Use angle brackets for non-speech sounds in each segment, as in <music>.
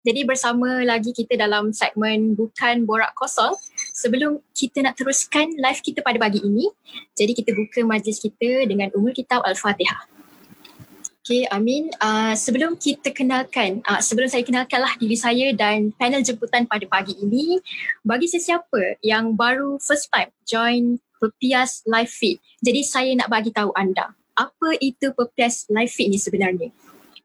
Jadi bersama lagi kita dalam segmen Bukan Borak Kosong. Sebelum kita nak teruskan live kita pada pagi ini, jadi kita buka majlis kita dengan umur kitab Al-Fatihah. Okay, Amin. Uh, sebelum kita kenalkan, uh, sebelum saya kenalkanlah diri saya dan panel jemputan pada pagi ini, bagi sesiapa yang baru first time join Pepias Live Feed, jadi saya nak bagi tahu anda, apa itu Pepias Live Feed ni sebenarnya?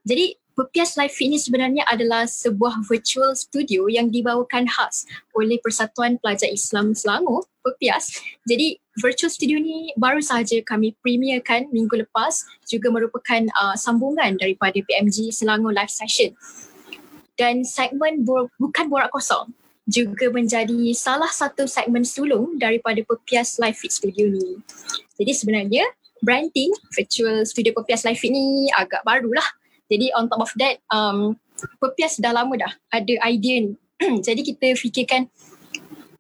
Jadi Pepias Live Fit ini sebenarnya adalah sebuah virtual studio yang dibawakan khas oleh Persatuan Pelajar Islam Selangor, Pepias. Jadi virtual studio ni baru sahaja kami premierkan minggu lepas juga merupakan uh, sambungan daripada PMG Selangor Live Session. Dan segmen Bo- Bukan Borak Kosong juga menjadi salah satu segmen sulung daripada Pepias Live Fit Studio ni. Jadi sebenarnya branding virtual studio Pepias Live Fit ni agak barulah jadi on top of that, um, Pepias dah lama dah ada idea ni. <clears throat> Jadi kita fikirkan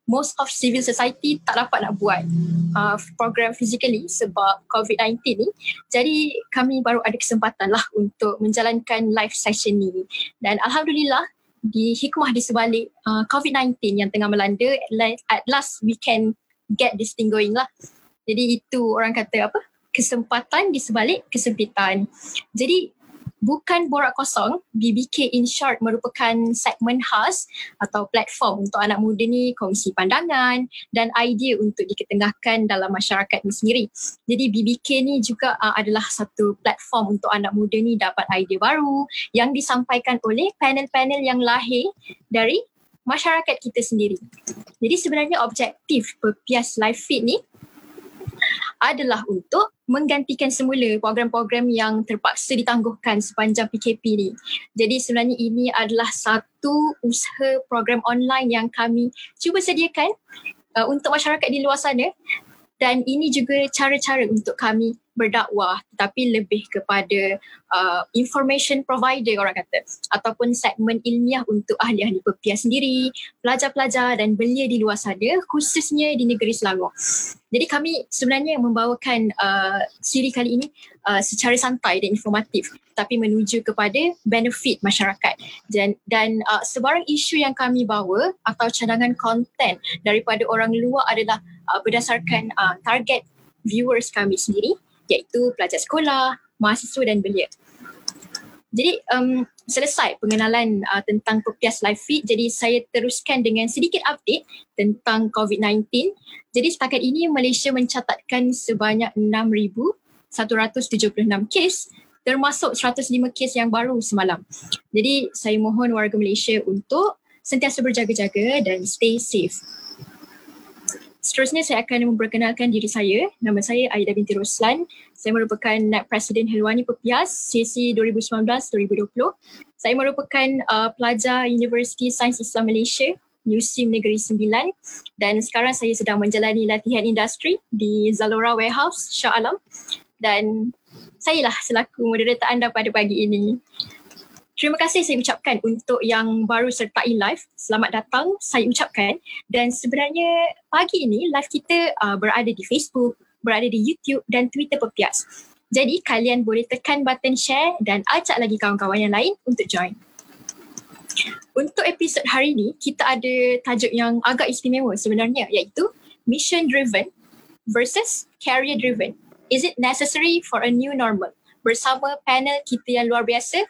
most of civil society tak dapat nak buat uh, program physically sebab COVID-19 ni. Jadi kami baru ada kesempatan lah untuk menjalankan live session ni. Dan Alhamdulillah di hikmah di sebalik uh, COVID-19 yang tengah melanda, at last we can get this thing going lah. Jadi itu orang kata apa? Kesempatan di sebalik kesempitan. Jadi bukan borak kosong, BBK in short merupakan segmen khas atau platform untuk anak muda ni kongsi pandangan dan idea untuk diketengahkan dalam masyarakat ni sendiri. Jadi BBK ni juga uh, adalah satu platform untuk anak muda ni dapat idea baru yang disampaikan oleh panel-panel yang lahir dari masyarakat kita sendiri. Jadi sebenarnya objektif Pepias Live Feed ni adalah untuk menggantikan semula program-program yang terpaksa ditangguhkan sepanjang PKP ni. Jadi sebenarnya ini adalah satu usaha program online yang kami cuba sediakan uh, untuk masyarakat di luar sana dan ini juga cara-cara untuk kami berdakwah tetapi lebih kepada uh, information provider orang kata ataupun segmen ilmiah untuk ahli-ahli pepiah sendiri, pelajar-pelajar dan belia di luar sana khususnya di negeri Selangor. Jadi kami sebenarnya membawakan uh, siri kali ini uh, secara santai dan informatif tapi menuju kepada benefit masyarakat dan dan uh, sebarang isu yang kami bawa atau cadangan konten daripada orang luar adalah uh, berdasarkan uh, target viewers kami sendiri iaitu pelajar sekolah, mahasiswa dan belia. Jadi um, selesai pengenalan uh, tentang Pepias Live Feed. Jadi saya teruskan dengan sedikit update tentang COVID-19. Jadi setakat ini Malaysia mencatatkan sebanyak 6,176 kes termasuk 105 kes yang baru semalam. Jadi saya mohon warga Malaysia untuk sentiasa berjaga-jaga dan stay safe. Seterusnya saya akan memperkenalkan diri saya. Nama saya Aida binti Roslan. Saya merupakan Naib Presiden Helwani Pepias sesi 2019-2020. Saya merupakan uh, pelajar Universiti Sains Islam Malaysia USIM Negeri Sembilan dan sekarang saya sedang menjalani latihan industri di Zalora Warehouse Shah Alam dan saya lah selaku moderator anda pada pagi ini. Terima kasih saya ucapkan untuk yang baru sertai live. Selamat datang saya ucapkan. Dan sebenarnya pagi ini live kita uh, berada di Facebook, berada di YouTube dan Twitter Pepias. Jadi kalian boleh tekan button share dan ajak lagi kawan-kawan yang lain untuk join. Untuk episod hari ini, kita ada tajuk yang agak istimewa sebenarnya iaitu Mission Driven versus Career Driven. Is it necessary for a new normal? Bersama panel kita yang luar biasa,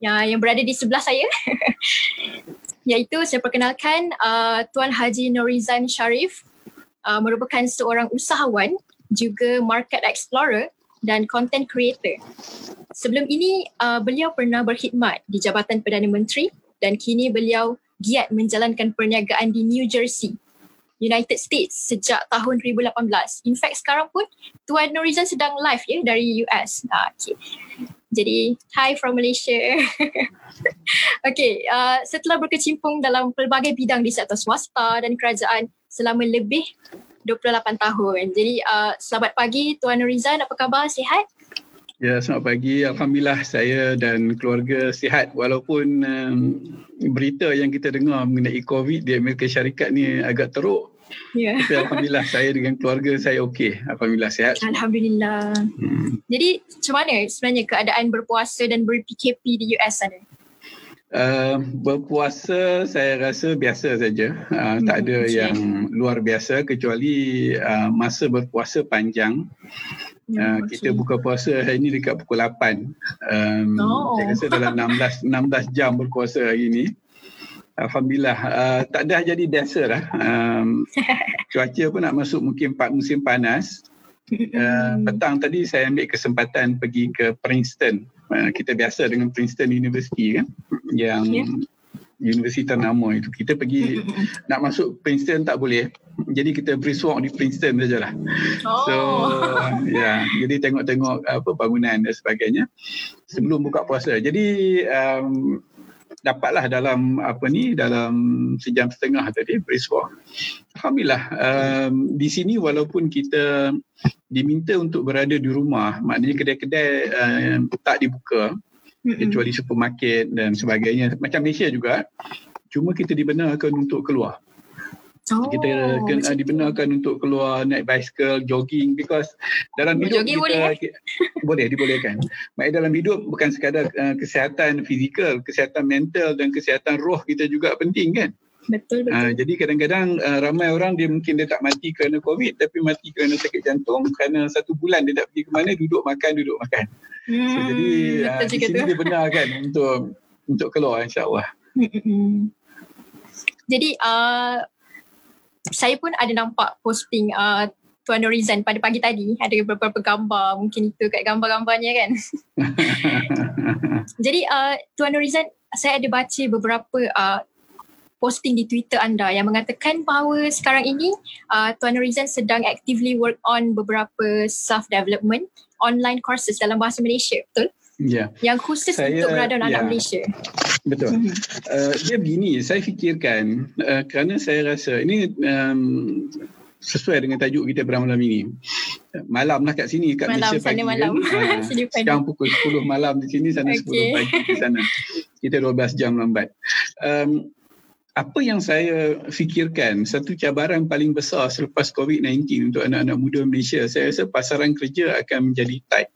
yang yang berada di sebelah saya <laughs> iaitu saya perkenalkan uh, Tuan Haji Norizan Sharif uh, merupakan seorang usahawan juga market explorer dan content creator. Sebelum ini uh, beliau pernah berkhidmat di Jabatan Perdana Menteri dan kini beliau giat menjalankan perniagaan di New Jersey United States sejak tahun 2018. In fact sekarang pun Tuan Norizan sedang live ya dari US. Uh, okay. Jadi, hi from Malaysia. <laughs> okay, uh, setelah berkecimpung dalam pelbagai bidang di sektor swasta dan kerajaan selama lebih 28 tahun. Jadi, uh, selamat pagi Tuan Nurizan, apa khabar? Sihat? Ya, selamat pagi. Alhamdulillah saya dan keluarga sihat walaupun um, berita yang kita dengar mengenai COVID di Amerika Syarikat ni agak teruk Yeah. Tapi Alhamdulillah saya dengan keluarga saya okey. Alhamdulillah sihat. Alhamdulillah. Hmm. Jadi macam mana sebenarnya keadaan berpuasa dan ber-PKP di US sana? Uh, berpuasa saya rasa biasa saja. Uh, hmm, tak ada okay. yang luar biasa kecuali uh, masa berpuasa panjang. Uh, okay. Kita buka puasa hari ini dekat pukul 8. Um, oh. Saya rasa dalam 16, 16 jam berpuasa hari ini. Alhamdulillah. Uh, tak dah jadi biasa lah. Um, <laughs> cuaca pun nak masuk mungkin musim panas. Uh, petang tadi saya ambil kesempatan pergi ke Princeton. Uh, kita biasa dengan Princeton University kan yang yeah. universiti ternama itu. Kita pergi nak masuk Princeton tak boleh. Jadi kita brisk walk di Princeton sajalah. Oh. So <laughs> ya, yeah, jadi tengok-tengok apa bangunan dan sebagainya sebelum buka puasa. Jadi um, dapatlah dalam apa ni dalam sejam setengah tadi brisk walk. Alhamdulillah um, di sini walaupun kita diminta untuk berada di rumah maknanya kedai-kedai uh, tak dibuka mm-hmm. kecuali supermarket dan sebagainya macam Malaysia juga cuma kita dibenarkan untuk keluar Oh, kita kena dibenarkan untuk keluar naik basikal, jogging because dalam hidup jogging kita boleh, kita, boleh dibolehkan. Maksudnya dalam hidup bukan sekadar uh, kesihatan fizikal, kesihatan mental dan kesihatan roh kita juga penting kan? Betul betul. Uh, jadi kadang-kadang uh, ramai orang dia mungkin dia tak mati kerana covid tapi mati kerana sakit jantung kerana satu bulan dia tak pergi ke mana duduk makan duduk makan. Hmm, so, jadi uh, di sini tu. benarkan untuk untuk keluar insya-Allah. Hmm, hmm, hmm. Jadi uh, saya pun ada nampak posting uh, Tuan Norizan pada pagi tadi. Ada beberapa gambar mungkin itu kat gambar-gambarnya kan. <laughs> Jadi uh, Tuan Norizan saya ada baca beberapa uh, posting di Twitter anda yang mengatakan bahawa sekarang ini uh, Tuan Norizan sedang actively work on beberapa self development online courses dalam bahasa Malaysia. Betul? Yeah. Yang khusus saya, untuk berada anak yeah. Malaysia. Betul. Mm-hmm. Uh, dia begini, saya fikirkan uh, kerana saya rasa ini um, sesuai dengan tajuk kita pada malam ini. Malam lah kat sini, kat malam, Malaysia pagi. Malam. <laughs> Kan? Uh, sekarang pukul 10 malam di sini, sana okay. 10 pagi di sana. Kita 12 jam lambat. Um, apa yang saya fikirkan, satu cabaran paling besar selepas COVID-19 untuk anak-anak muda Malaysia, saya rasa pasaran kerja akan menjadi tight.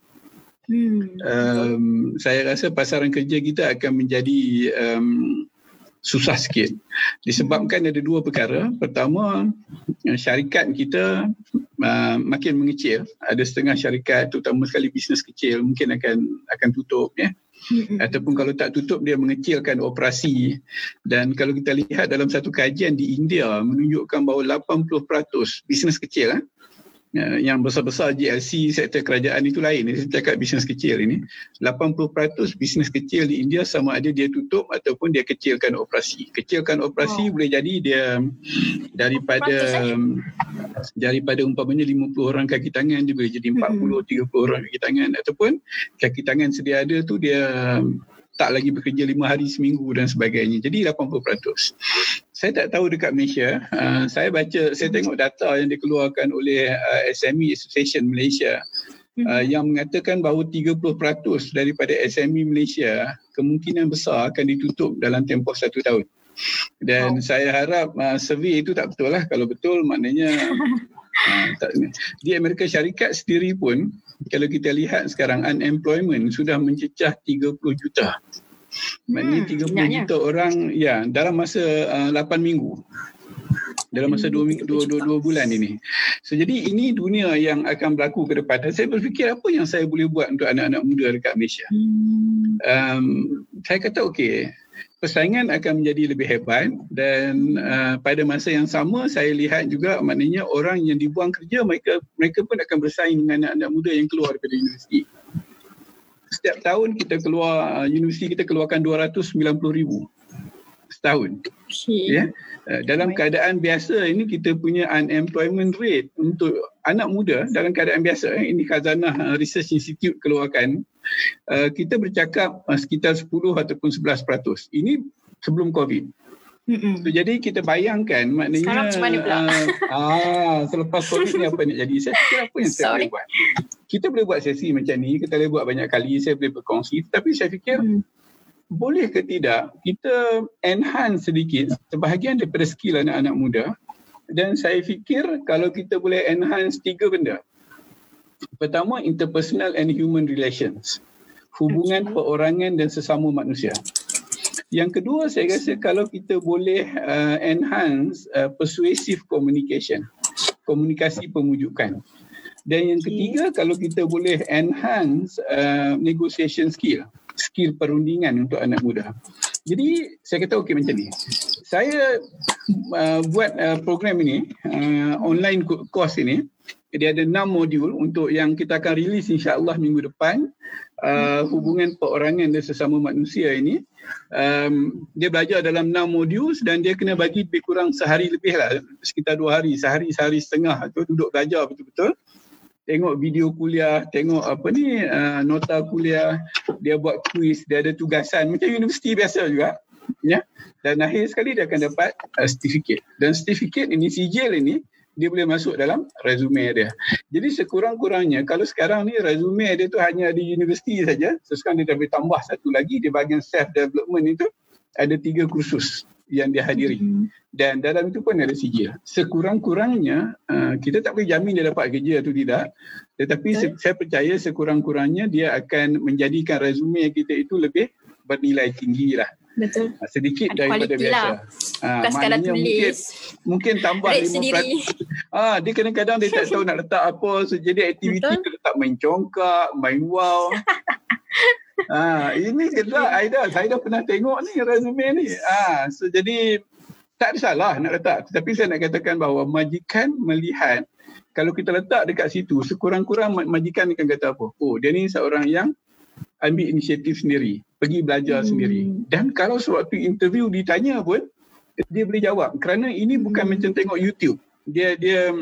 Hmm. Um, saya rasa pasaran kerja kita akan menjadi um, susah sikit. Disebabkan ada dua perkara. Pertama, syarikat kita uh, makin mengecil. Ada setengah syarikat, terutama sekali bisnes kecil, mungkin akan akan tutup. Ya. Hmm. Ataupun kalau tak tutup, dia mengecilkan operasi. Dan kalau kita lihat dalam satu kajian di India, menunjukkan bahawa 80% bisnes kecil, eh, Ya, yang besar-besar GLC sektor kerajaan itu lain. Saya cakap bisnes kecil ini. 80% bisnes kecil di India sama ada dia tutup ataupun dia kecilkan operasi. Kecilkan operasi oh. boleh jadi dia daripada daripada umpamanya 50 orang kaki tangan dia boleh jadi 40 hmm. 30 orang kaki tangan ataupun kaki tangan sedia ada tu dia tak lagi bekerja lima hari seminggu dan sebagainya. Jadi 80%. Saya tak tahu dekat Malaysia. Uh, saya baca, saya tengok data yang dikeluarkan oleh uh, SME Association Malaysia uh, yang mengatakan bahawa 30% daripada SME Malaysia kemungkinan besar akan ditutup dalam tempoh satu tahun. Dan oh. saya harap uh, survey itu tak betul lah. Kalau betul maknanya <laughs> uh, tak, di Amerika Syarikat sendiri pun kalau kita lihat sekarang unemployment sudah mencecah 30 juta. Maknanya hmm, 30 ya, juta orang ya dalam masa uh, 8 minggu. Dalam masa 2 minggu 2 2 bulan ini. So jadi ini dunia yang akan berlaku ke depan. Dan saya berfikir apa yang saya boleh buat untuk anak-anak muda dekat Malaysia. Hmm. Um, saya kata okey, persaingan akan menjadi lebih hebat dan uh, pada masa yang sama saya lihat juga maknanya orang yang dibuang kerja mereka mereka pun akan bersaing dengan anak-anak muda yang keluar daripada universiti. Setiap tahun kita keluar uh, universiti kita keluarkan 290 ribu setahun. Okay. Ya. Uh, dalam keadaan biasa ini kita punya unemployment rate untuk anak muda dalam keadaan biasa eh, ini Khazanah uh, Research Institute keluarkan uh, kita bercakap uh, sekitar 10 ataupun 11%. Ini sebelum COVID. So, jadi kita bayangkan maknanya Sekarang macam mana pula? Uh, ah, selepas COVID ni apa nak jadi? Saya fikir apa yang saya boleh buat? Kita boleh buat sesi macam ni, kita boleh buat banyak kali, saya boleh berkongsi. Tapi saya fikir hmm. boleh ke tidak kita enhance sedikit sebahagian daripada skill anak-anak muda dan saya fikir kalau kita boleh enhance tiga benda. Pertama, interpersonal and human relations. Hubungan perorangan dan sesama manusia. Yang kedua saya rasa kalau kita boleh uh, enhance uh, persuasive communication, komunikasi pemujukan. Dan yang ketiga kalau kita boleh enhance uh, negotiation skill, skill perundingan untuk anak muda. Jadi saya kata okey macam ni. Saya uh, buat uh, program ini uh, online course ini dia ada enam modul untuk yang kita akan rilis insya-Allah minggu depan. Uh, hubungan perorangan dan sesama manusia ini. Um, dia belajar dalam enam modul dan dia kena bagi lebih kurang sehari lebih lah. Sekitar dua hari sehari sehari setengah tu duduk belajar betul-betul. Tengok video kuliah tengok apa ni uh, nota kuliah dia buat kuis dia ada tugasan. Macam universiti biasa juga ya. Dan akhir sekali dia akan dapat uh, sertifikat dan sertifikat ini sijil ini dia boleh masuk dalam resume dia. Jadi sekurang-kurangnya kalau sekarang ni resume dia tu hanya di universiti saja, so sekarang dia dah boleh tambah satu lagi di bahagian self development itu ada tiga kursus yang dia hadiri. Mm-hmm. Dan dalam itu pun ada sijil. Sekurang-kurangnya uh, kita tak boleh jamin dia dapat kerja atau tidak. Tetapi okay. saya percaya sekurang-kurangnya dia akan menjadikan resume kita itu lebih bernilai tinggi lah. Betul. Sedikit Ada daripada biasa. Lah. Ha, Bukan sekadar tulis. Mungkin, mungkin tambah Rate 5%. Sendiri. Ah, dia kadang-kadang dia tak tahu nak letak apa. So, jadi aktiviti tu letak main congkak, main wow. <laughs> ah, ini kita Aida, saya dah pernah tengok ni resume ni. Ah, so jadi tak ada salah nak letak. Tetapi saya nak katakan bahawa majikan melihat kalau kita letak dekat situ, sekurang-kurang majikan akan kata apa? Oh, dia ni seorang yang ambil inisiatif sendiri, pergi belajar hmm. sendiri. Dan kalau sewaktu interview ditanya pun, dia boleh jawab. Kerana ini bukan hmm. macam tengok YouTube. Dia dia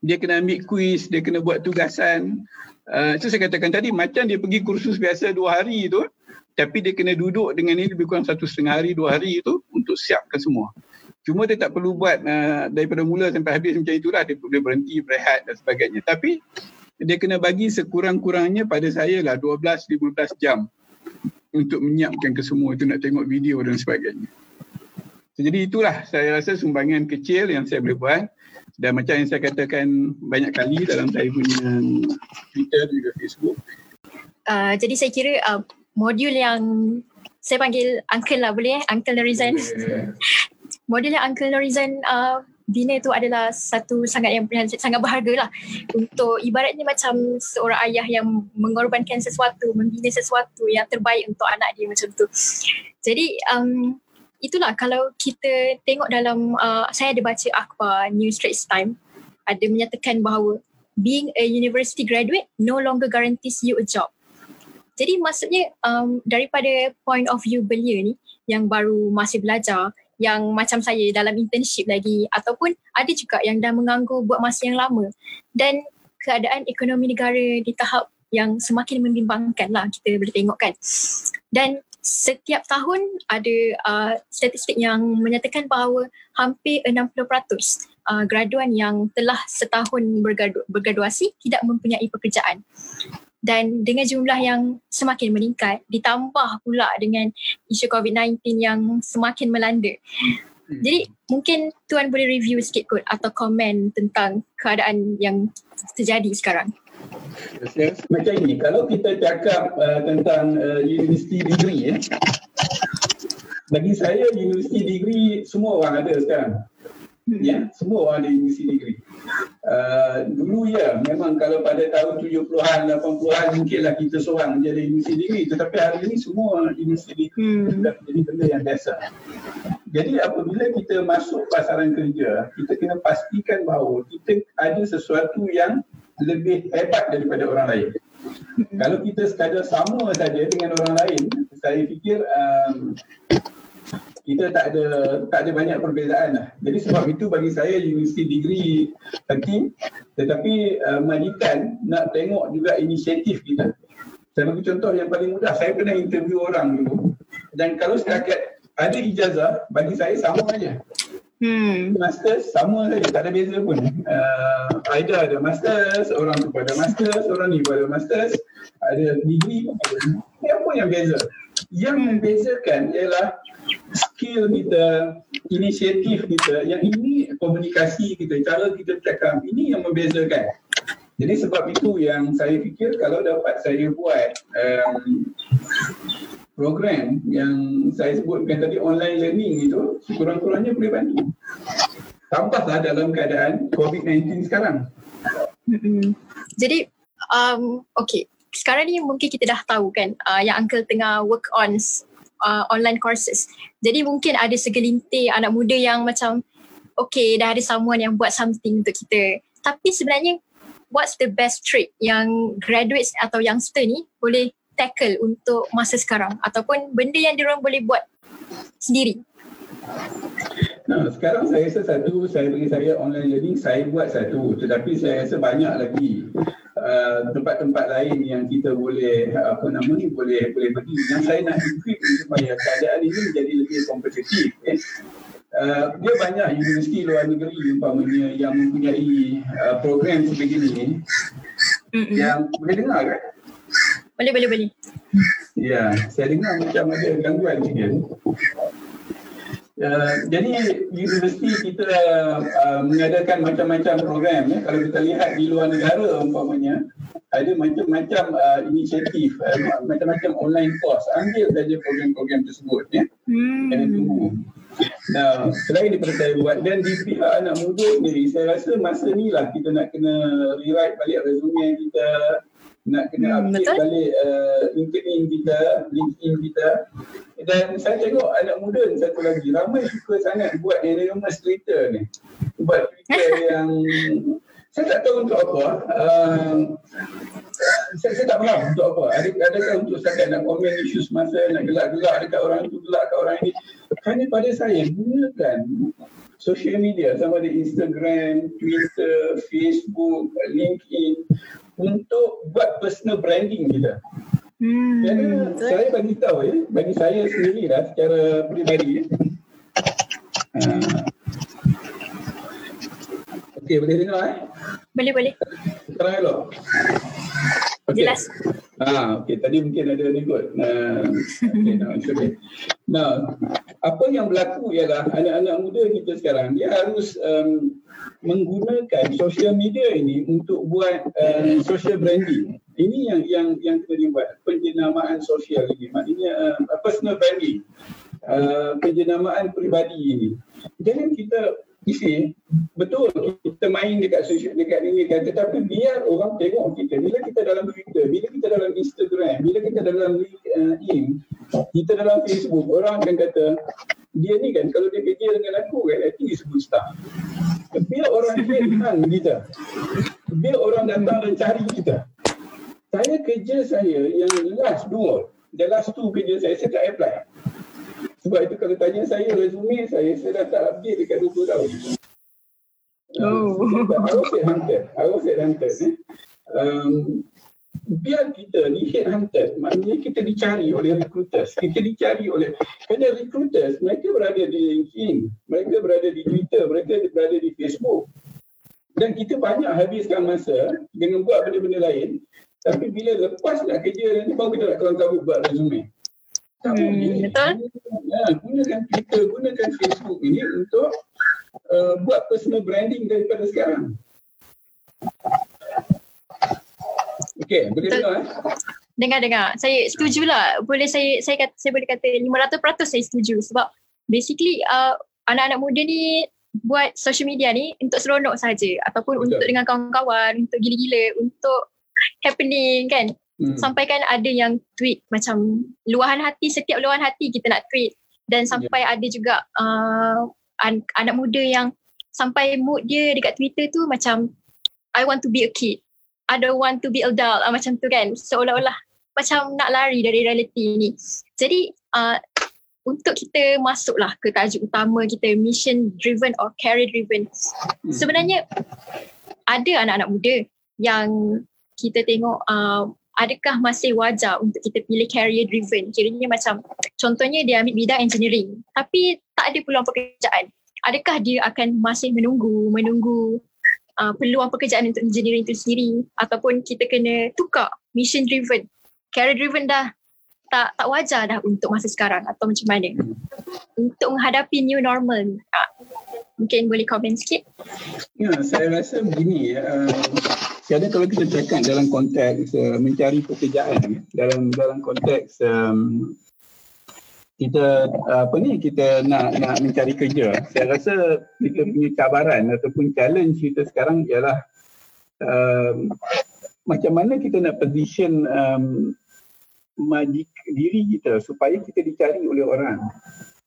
dia kena ambil kuis, dia kena buat tugasan. Uh, itu saya katakan tadi, macam dia pergi kursus biasa dua hari tu, tapi dia kena duduk dengan ini lebih kurang satu setengah hari, dua hari itu untuk siapkan semua. Cuma dia tak perlu buat uh, daripada mula sampai habis macam itulah. Dia boleh berhenti, berehat dan sebagainya. Tapi dia kena bagi sekurang-kurangnya pada saya lah 12-15 jam untuk menyiapkan ke semua itu nak tengok video dan sebagainya. Jadi itulah saya rasa sumbangan kecil yang saya boleh buat dan macam yang saya katakan banyak kali dalam saya punya Twitter juga Facebook. Uh, jadi saya kira uh, modul yang saya panggil Uncle lah boleh eh? Uncle Norizan. Okay. <laughs> modul yang Uncle Norizan uh, bina tu adalah satu sangat yang sangat berharga lah untuk ibaratnya macam seorang ayah yang mengorbankan sesuatu, membina sesuatu yang terbaik untuk anak dia macam tu. Jadi um, itulah kalau kita tengok dalam, uh, saya ada baca akhbar New Straits Time ada menyatakan bahawa being a university graduate no longer guarantees you a job. Jadi maksudnya um, daripada point of view belia ni yang baru masih belajar yang macam saya dalam internship lagi ataupun ada juga yang dah menganggur buat masa yang lama dan keadaan ekonomi negara di tahap yang semakin membimbangkan lah kita boleh tengok kan dan setiap tahun ada uh, statistik yang menyatakan bahawa hampir 60% uh, graduan yang telah setahun bergradu- bergraduasi tidak mempunyai pekerjaan dan dengan jumlah yang semakin meningkat ditambah pula dengan isu COVID-19 yang semakin melanda. Hmm. Jadi mungkin tuan boleh review sikit kot atau komen tentang keadaan yang terjadi sekarang. Yes, Macam ini, kalau kita cakap uh, tentang uh, university degree, eh, bagi saya university degree semua orang ada sekarang. Hmm. Ya, semua orang ada university degree. Uh, dulu ya, memang kalau pada tahun 70-an, 80-an mungkinlah kita seorang jadi university degree. Tetapi hari ini semua university degree hmm. jadi benda yang biasa. Jadi apabila kita masuk pasaran kerja, kita kena pastikan bahawa kita ada sesuatu yang lebih hebat daripada orang lain. Hmm. Kalau kita sekadar sama saja dengan orang lain, saya fikir um, kita tak ada tak ada banyak perbezaan lah. Jadi sebab itu bagi saya university degree penting tetapi uh, majikan nak tengok juga inisiatif kita. Saya bagi contoh yang paling mudah. Saya pernah interview orang dulu dan kalau setakat ada ijazah bagi saya sama aja. Hmm. Masters sama saja, tak ada beza pun. Uh, Aida ada masters, orang tu pada masters, orang ni pada masters, ada degree pun ada. Apa yang beza? Yang membezakan ialah skill kita, inisiatif kita, yang ini komunikasi kita, cara kita cakap, ini yang membezakan. Jadi sebab itu yang saya fikir kalau dapat saya buat um, program yang saya sebutkan tadi online learning itu kurang-kurangnya boleh bantu. Tambahlah dalam keadaan COVID-19 sekarang. Mm-hmm. Jadi, um, okay. Sekarang ni mungkin kita dah tahu kan uh, yang Uncle tengah work on uh, online courses. Jadi mungkin ada segelintir anak muda yang macam okay dah ada someone yang buat something untuk kita. Tapi sebenarnya what's the best trick yang graduates atau youngster ni boleh tackle untuk masa sekarang ataupun benda yang diorang boleh buat sendiri? Nah, sekarang saya rasa satu, saya bagi saya online learning, saya buat satu. Tetapi saya rasa banyak lagi uh, tempat-tempat lain yang kita boleh, apa nama ni, boleh boleh pergi. Yang saya nak equip supaya keadaan ini menjadi lebih kompetitif. Eh. Uh, dia banyak universiti luar negeri umpamanya yang mempunyai uh, program sebegini mm-hmm. yang boleh dengar kan? Boleh, boleh, boleh. Ya, saya dengar macam ada gangguan sikit. Uh, jadi universiti kita uh, mengadakan macam-macam program ya. Kalau kita lihat di luar negara umpamanya ada macam-macam uh, inisiatif, uh, macam-macam online course. Ambil saja program-program tersebut ya. Hmm. Jangan tunggu. Nah, selain daripada saya buat dan di pihak anak muda sendiri, saya rasa masa ni lah kita nak kena rewrite balik resume kita, nak kena hmm, update betul? balik uh, LinkedIn kita, LinkedIn kita. Dan saya tengok anak muda ni satu lagi, ramai suka sangat buat anonymous Twitter ni. Buat Twitter <laughs> yang saya tak tahu untuk apa. Uh, saya, saya tak faham untuk apa. Ada, adakah untuk setakat nak komen isu semasa, nak gelak-gelak dekat orang itu, gelak kat orang ini. Kerana pada saya, gunakan social media sama ada Instagram, Twitter, Facebook, LinkedIn untuk buat personal branding kita. Hmm, Jadi saya bagi tahu ya, bagi saya sendiri lah secara peribadi ya. Uh, Okey, boleh dengar eh? Boleh, boleh. Sekarang elok. Okay. Jelas. Ah, okey. Tadi mungkin ada ni kot. Nah, okay, nah, okay. nah, apa yang berlaku ialah anak-anak muda kita sekarang dia harus um, menggunakan social media ini untuk buat uh, social branding. Ini yang yang yang kena dibuat penjenamaan sosial ini. Maknanya uh, personal branding. Uh, penjenamaan peribadi ini. Jangan kita isi betul. Kita main dekat social dekat ini kan. Tetapi biar orang tengok kita. Bila kita dalam Twitter bila kita dalam Instagram bila kita dalam LinkedIn kita dalam Facebook orang akan kata dia ni kan kalau dia kerja dengan aku kan nanti disebut staff. Biar orang headhunt <laughs> kita biar orang datang dan cari kita saya kerja saya yang last dua the last two kerja saya saya tak apply sebab itu kalau tanya saya resume saya saya dah tak update dekat 20 tahun. Oh. I was headhunted I was eh? um, biar kita ni headhunted maknanya kita dicari oleh recruiters. Kita dicari oleh kerana recruiters mereka berada di LinkedIn mereka berada di Twitter mereka berada di Facebook. Dan kita banyak habiskan masa dengan buat benda-benda lain. Tapi bila lepas nak kerja nanti baru kita nak kelang-kabut buat resume hmm, betul ya, gunakan Twitter gunakan Facebook ini untuk uh, buat personal branding daripada sekarang Okey, boleh dengar eh? Dengar dengar. Saya setujulah. Boleh saya saya kata saya boleh kata 500% saya setuju sebab basically uh, anak-anak muda ni buat social media ni untuk seronok saja ataupun Betul. untuk dengan kawan-kawan, untuk gila-gila, untuk happening kan. Hmm. Sampai kan ada yang tweet macam luahan hati, setiap luahan hati kita nak tweet dan sampai yeah. ada juga uh, an- anak muda yang sampai mood dia dekat Twitter tu macam I want to be a kid. I don't want to be adult uh, macam tu kan seolah-olah macam nak lari dari realiti ni jadi uh, untuk kita masuklah ke tajuk utama kita mission driven or career driven hmm. sebenarnya ada anak-anak muda yang kita tengok uh, adakah masih wajar untuk kita pilih career driven? Kiranya macam contohnya dia ambil bidang engineering tapi tak ada peluang pekerjaan. Adakah dia akan masih menunggu menunggu uh, peluang pekerjaan untuk engineering itu sendiri? Ataupun kita kena tukar mission driven? Career driven dah tak tak wajar dah untuk masa sekarang atau macam mana? Untuk menghadapi new normal uh, mungkin boleh komen sikit? Ya saya rasa begini ya uh, kalau kita cakap dalam konteks uh, mencari pekerjaan dalam dalam konteks um, kita apa ni kita nak nak mencari kerja saya rasa kita punya cabaran ataupun challenge kita sekarang ialah um, macam mana kita nak position um, majik diri kita supaya kita dicari oleh orang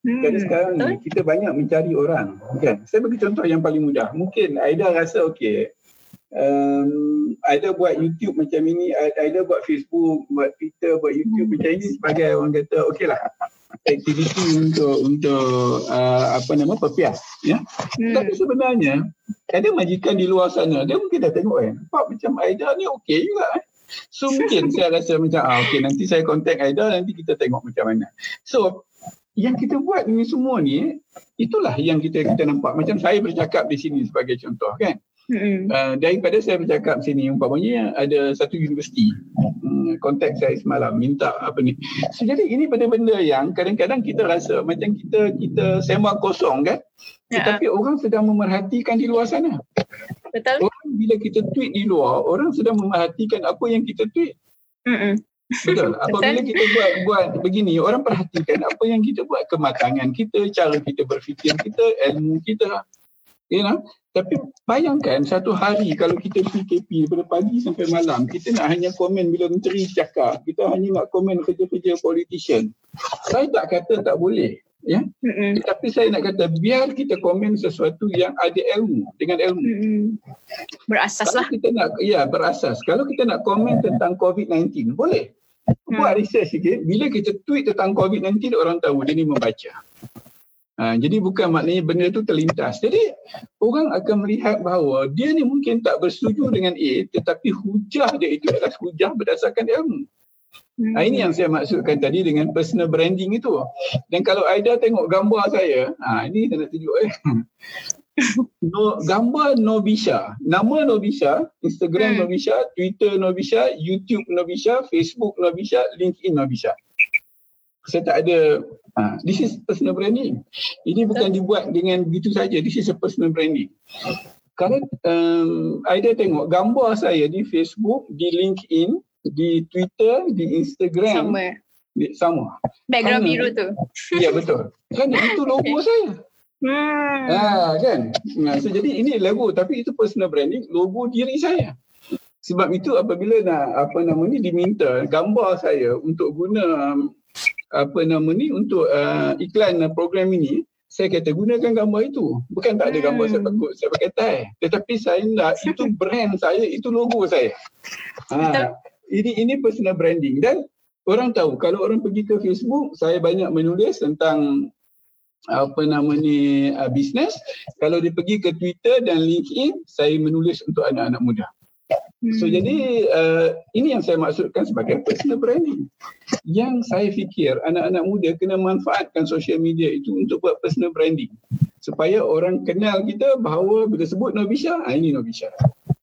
Hmm, Jadi sekarang ni kita banyak mencari orang kan. Saya bagi contoh yang paling mudah. Mungkin Aida rasa okey. Um, Aida buat YouTube macam ini, Aida buat Facebook, buat Twitter, buat YouTube macam ini sebagai orang kata okeylah aktiviti untuk untuk uh, apa nama pepias ya. Hmm. tapi sebenarnya ada majikan di luar sana dia mungkin dah tengok kan nampak macam Aida ni okey juga eh. So mungkin saya rasa macam ah okey nanti saya contact Aida nanti kita tengok macam mana. So yang kita buat ini semua ni itulah yang kita kita nampak. Macam saya bercakap di sini sebagai contoh kan mm-hmm. uh, daripada saya bercakap sini umpamanya ada satu universiti. Um, kontak saya semalam minta apa ni. So, jadi ini benda-benda yang kadang-kadang kita rasa macam kita kita sembang kosong kan? Tetapi orang sedang memerhatikan di luar sana. Betul. Orang bila kita tweet di luar orang sedang memerhatikan apa yang kita tweet. Mm Betul. <laughs> Apabila kita buat buat begini, orang perhatikan apa yang kita buat, kematangan kita, cara kita berfikir kita, ilmu kita. You know? Tapi bayangkan satu hari kalau kita PKP daripada pagi sampai malam, kita nak hanya komen bila menteri cakap, kita hanya nak komen kerja-kerja politician. Saya tak kata tak boleh. Ya? Mm-hmm. Tapi saya nak kata biar kita komen sesuatu yang ada ilmu dengan ilmu. Mm-hmm. Berasas lah. Kita nak ya berasas. Kalau kita nak komen tentang COVID-19 boleh. Buat hmm. research sikit. Bila kita tweet tentang COVID-19, orang tahu dia ni membaca. Ha, jadi bukan maknanya benda tu terlintas. Jadi orang akan melihat bahawa dia ni mungkin tak bersetuju dengan A tetapi hujah dia itu adalah hujah berdasarkan ilmu. Ha, ini yang saya maksudkan tadi dengan personal branding itu. Dan kalau Aida tengok gambar saya, ha, ini saya nak tunjuk eh <laughs> no, gambar Nobisha. Nama Nobisha, Instagram hmm. Nobisha, Twitter Nobisha, YouTube Nobisha, Facebook Nobisha, LinkedIn Nobisha. Saya tak ada, ha, this is personal branding. Ini bukan dibuat dengan begitu saja, this is a personal branding. Kalau um, Aida tengok gambar saya di Facebook, di LinkedIn, di Twitter, di Instagram. Sama. Di, sama. Background biru tu. Ya betul. Kan itu <laughs> logo saya. Hmm. Ha, kan? Nah, so jadi ini logo tapi itu personal branding logo diri saya. Sebab itu apabila nak apa nama ni diminta gambar saya untuk guna apa nama ni untuk uh, iklan program ini, saya kata gunakan gambar itu. Bukan tak ada gambar hmm. saya pakai saya pakai tie, tetapi saya nak itu brand saya, itu logo saya. Ha, ini ini personal branding dan orang tahu kalau orang pergi ke Facebook, saya banyak menulis tentang apa nama ni uh, bisnes kalau dia pergi ke Twitter dan LinkedIn saya menulis untuk anak-anak muda. Hmm. So jadi uh, ini yang saya maksudkan sebagai personal branding. Yang saya fikir anak-anak muda kena manfaatkan social media itu untuk buat personal branding supaya orang kenal kita bahawa bila sebut Nobisha, ah ini Nobisha.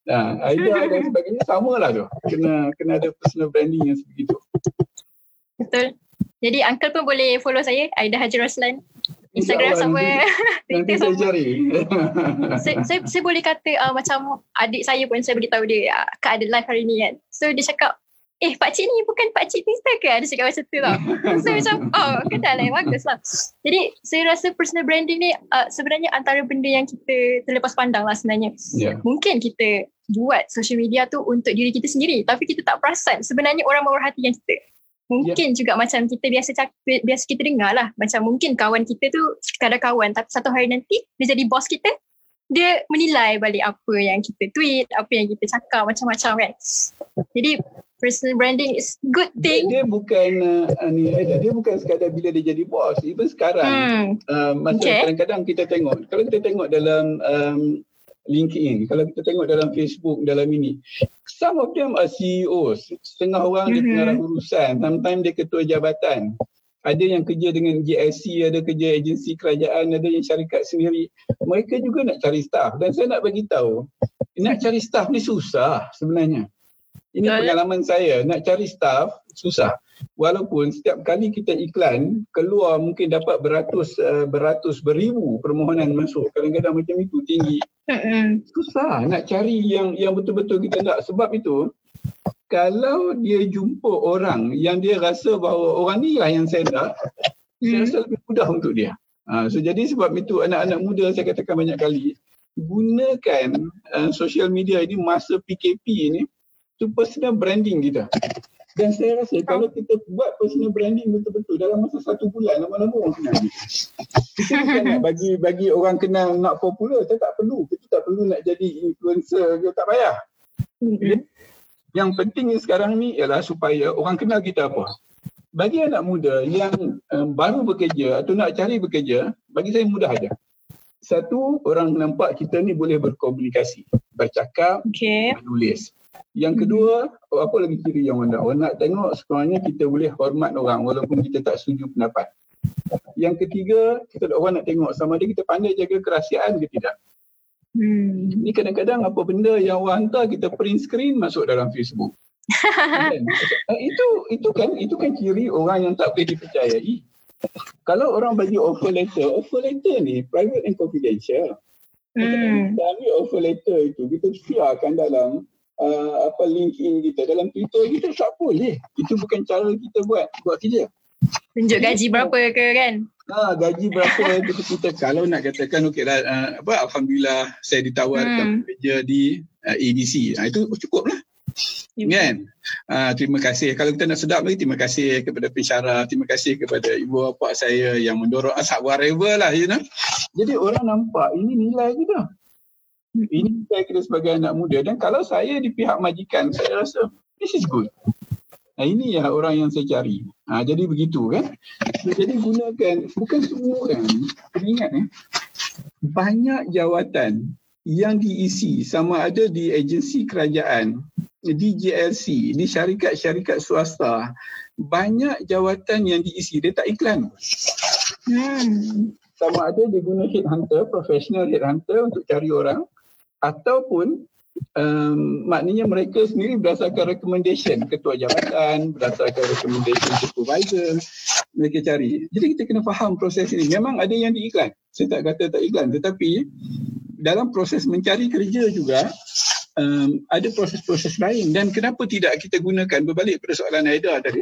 Nah, Aida <laughs> dan sebagainya samalah tu. Kena kena ada personal branding yang sebegitu. Betul. Jadi uncle pun boleh follow saya Aida Haji Roslan. Instagram sama Twitter sama. Cari. <laughs> saya, saya, saya boleh kata uh, macam adik saya pun saya beritahu dia uh, Kak ada live hari ni kan. So dia cakap eh pakcik ni bukan pakcik Twitter ke? Dia cakap macam tu tau. <laughs> so macam oh kenal lah bagus lah. Jadi saya rasa personal branding ni uh, sebenarnya antara benda yang kita terlepas pandang lah sebenarnya. Yeah. Mungkin kita buat social media tu untuk diri kita sendiri tapi kita tak perasan sebenarnya orang memerhatikan kita. Mungkin yeah. juga macam kita biasa cakap, biasa kita dengar lah. Macam mungkin kawan kita tu sekadar kawan tapi satu hari nanti dia jadi bos kita. Dia menilai balik apa yang kita tweet, apa yang kita cakap macam-macam kan. Jadi personal branding is good thing. Dia, dia bukan uh, ni, dia bukan sekadar bila dia jadi bos. Even sekarang hmm. uh, masa okay. kadang-kadang kita tengok. Kalau kita tengok dalam um, LinkedIn, kalau kita tengok dalam Facebook, dalam ini, some of them are CEOs. Setengah orang mm-hmm. dia pengarah urusan, sometimes dia ketua jabatan. Ada yang kerja dengan GSC, ada kerja agensi kerajaan, ada yang syarikat sendiri. Mereka juga nak cari staff. Dan saya nak bagi tahu, nak cari staff ni susah sebenarnya. Ini pengalaman saya, nak cari staff susah walaupun setiap kali kita iklan keluar mungkin dapat beratus uh, beratus beribu permohonan masuk kadang-kadang macam itu tinggi susah nak cari yang yang betul-betul kita nak sebab itu kalau dia jumpa orang yang dia rasa bahawa orang ni lah yang saya nak saya hmm. rasa lebih mudah untuk dia. Uh, so jadi sebab itu anak-anak muda saya katakan banyak kali gunakan uh, social media ini masa PKP ini tu personal branding kita. Dan saya rasa kalau kita buat personal branding betul-betul dalam masa satu bulan lama-lama orang kenal <laughs> kita. Kita bukan nak bagi bagi orang kenal nak popular, kita tak perlu. Kita tak perlu nak jadi influencer, kita tak payah. Mm-hmm. Yang penting sekarang ni ialah supaya orang kenal kita apa. Bagi anak muda yang um, baru bekerja atau nak cari bekerja, bagi saya mudah aja. Satu, orang nampak kita ni boleh berkomunikasi, bercakap, okay. menulis. Yang kedua, oh, apa lagi ciri yang orang nak? Orang nak tengok sekurangnya kita boleh hormat orang walaupun kita tak setuju pendapat. Yang ketiga, kita orang nak tengok sama ada kita pandai jaga kerahsiaan ke tidak. Hmm. Ini kadang-kadang apa benda yang orang hantar kita print screen masuk dalam Facebook. <laughs> kan? itu itu kan itu kan ciri orang yang tak boleh dipercayai. Kalau orang bagi offer letter, offer letter ni private and confidential. Hmm. Kita ambil offer letter itu, kita siarkan dalam uh, apa LinkedIn kita dalam Twitter kita tak boleh. Itu bukan cara kita buat buat kerja. Tunjuk gaji berapa ke kan? Ha, gaji berapa itu <laughs> kita kalau nak katakan okey lah, uh, apa alhamdulillah saya ditawarkan hmm. kerja di uh, ABC. Ha, itu cukup lah. Ya, kan? Uh, terima kasih. Kalau kita nak sedap lagi, terima kasih kepada pensyarah. Terima kasih kepada ibu bapa saya yang mendorong asap whatever lah. You know? Jadi orang nampak ini nilai kita. Ini saya kira sebagai anak muda dan kalau saya di pihak majikan saya rasa this is good. Nah, ini ya orang yang saya cari. Ha, jadi begitu kan. Jadi gunakan bukan semua orang. Ingat eh. Banyak jawatan yang diisi sama ada di agensi kerajaan, di JLC, di syarikat-syarikat swasta. Banyak jawatan yang diisi. Dia tak iklan. Hmm. Sama ada dia guna headhunter, professional headhunter untuk cari orang ataupun um, maknanya mereka sendiri berdasarkan recommendation ketua jabatan, berdasarkan recommendation supervisor mereka cari. Jadi kita kena faham proses ini. Memang ada yang diiklan. Saya tak kata tak iklan tetapi dalam proses mencari kerja juga um, ada proses-proses lain dan kenapa tidak kita gunakan berbalik pada soalan Aida tadi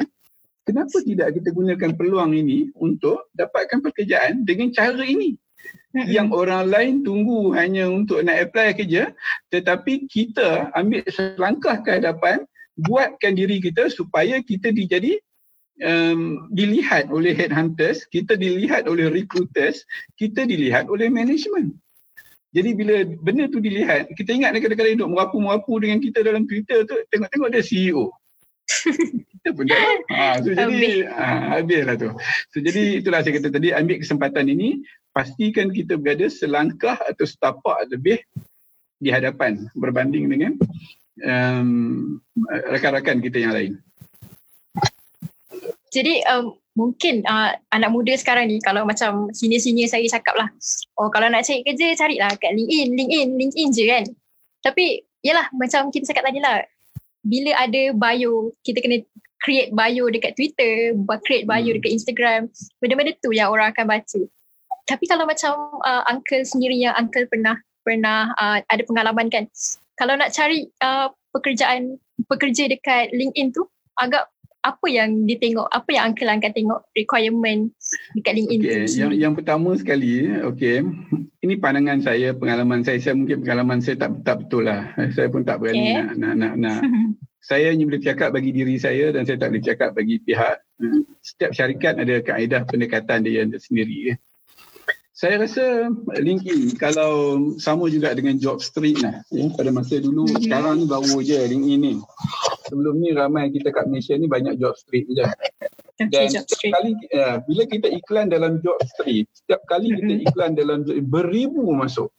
kenapa tidak kita gunakan peluang ini untuk dapatkan pekerjaan dengan cara ini yang orang lain tunggu hanya untuk nak apply kerja tetapi kita ambil selangkah ke hadapan buatkan diri kita supaya kita dijadi um, dilihat oleh headhunters kita dilihat oleh recruiters kita dilihat oleh management. Jadi bila benda tu dilihat kita ingat kadang-kadang duduk merapu-merapu dengan kita dalam Twitter tu tengok-tengok dia CEO kita pun tak ha, so jadi ha, habislah tu so jadi itulah saya kata tadi ambil kesempatan ini pastikan kita berada selangkah atau setapak lebih di hadapan berbanding dengan um, rakan-rakan kita yang lain. Jadi um, mungkin uh, anak muda sekarang ni kalau macam sini-sini saya cakap lah oh kalau nak cari kerja carilah kat LinkedIn, LinkedIn, LinkedIn je kan. Tapi yalah macam kita cakap tadi lah bila ada bio kita kena create bio dekat Twitter, create bio hmm. dekat Instagram, benda-benda tu yang orang akan baca tapi kalau macam uh, uncle sendiri yang uncle pernah pernah uh, ada pengalaman kan kalau nak cari uh, pekerjaan pekerja dekat LinkedIn tu agak apa yang ditengok apa yang uncle akan tengok requirement dekat LinkedIn okay. yang yang pertama sekali okey ini pandangan saya pengalaman saya saya mungkin pengalaman saya tak tak betul lah saya pun tak berani okay. nak nak nak, nak. <laughs> saya hanya boleh cakap bagi diri saya dan saya tak boleh cakap bagi pihak setiap syarikat ada kaedah pendekatan dia yang sendiri saya rasa LinkedIn kalau sama juga dengan job street lah ya, pada masa dulu mm-hmm. sekarang ni baru je LinkedIn ni sebelum ni ramai kita kat Malaysia ni banyak job street je <laughs> dan setiap kali uh, bila kita iklan dalam job street setiap kali mm-hmm. kita iklan dalam job, beribu masuk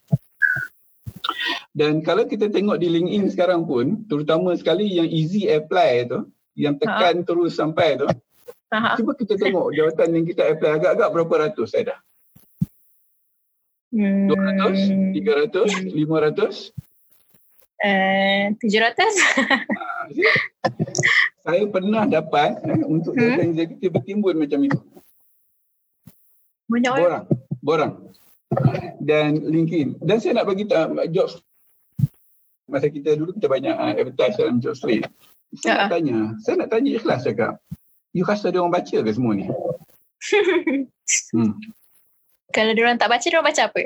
dan kalau kita tengok di LinkedIn sekarang pun terutama sekali yang easy apply tu yang tekan ha. terus sampai tu ha. cuba kita tengok jawatan yang kita apply agak-agak berapa ratus saya dah 200, 300, 500? Uh, 700. <laughs> saya pernah dapat eh, untuk hmm? data executive bertimbun macam itu. Banyak orang. Borang. Dan LinkedIn. Dan saya nak bagi uh, job masa kita dulu kita banyak uh, advertise dalam job street. Saya uh nak tanya, saya nak tanya ikhlas cakap. You rasa ada orang baca ke semua ni? <laughs> hmm. Kalau dia orang tak baca, dia orang baca apa?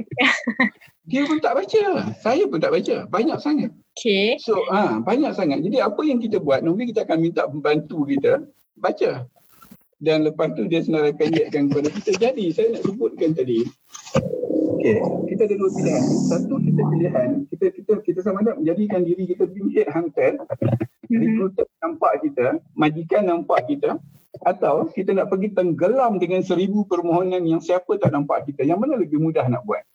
dia pun tak baca. Saya pun tak baca. Banyak sangat. Okay. So, ha, banyak sangat. Jadi apa yang kita buat, nanti kita akan minta pembantu kita baca. Dan lepas tu dia senarai pendekkan kepada kita. Jadi, saya nak sebutkan tadi. Okay, kita ada dua pilihan. Satu kita pilihan, kita kita kita sama ada menjadikan diri kita being headhunter. Mm-hmm. Recruiter nampak kita, majikan nampak kita, atau kita nak pergi tenggelam dengan seribu permohonan yang siapa tak nampak kita. Yang mana lebih mudah nak buat?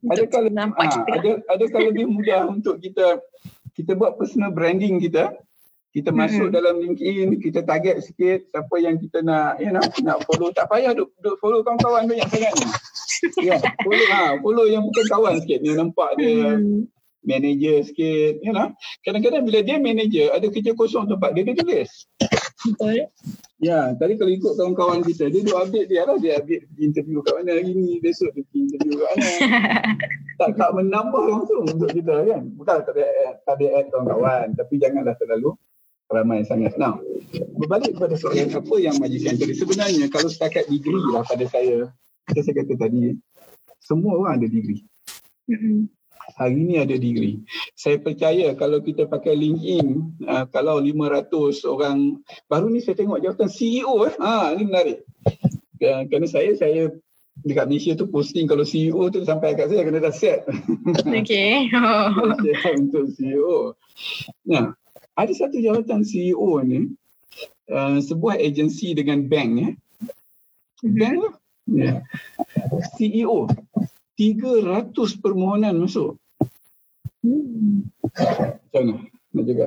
Adakah lebih, ha, ada, adakah lebih mudah untuk kita kita buat personal branding kita? Kita masuk hmm. dalam LinkedIn, kita target sikit siapa yang kita nak you know, nak follow. Tak payah duk, duk follow kawan-kawan banyak sangat ni. Ya, yeah, follow, ha, follow yang bukan kawan sikit. Dia nampak dia hmm. manager sikit. You know? Kadang-kadang bila dia manager, ada kerja kosong tempat dia, dia tulis. Betul. Ya, tadi kalau ikut kawan-kawan kita, dia duk update dia lah. Dia update pergi interview kat mana hari ni, besok dia pergi interview kat mana. <laughs> tak, tak menambah langsung untuk kita kan. Bukan tak ada, tak ada add kawan-kawan, tapi janganlah terlalu ramai sangat. Now, berbalik kepada soalan apa yang majikan tadi. Sebenarnya kalau setakat degree lah pada saya, saya kata tadi, semua orang ada degree. Mm-hmm hari ini ada degree. Saya percaya kalau kita pakai LinkedIn, uh, kalau 500 orang, baru ni saya tengok jawatan CEO eh, ha, ini menarik. Uh, kerana saya, saya dekat Malaysia tu posting kalau CEO tu sampai kat saya kena dah set. Okay. untuk CEO. Nah, ada satu jawatan CEO ni, uh, sebuah agensi dengan bank eh. Mhm. Bank lah. Yeah. CEO 300 permohonan masuk. Hmm. Macam mana? Nak juga.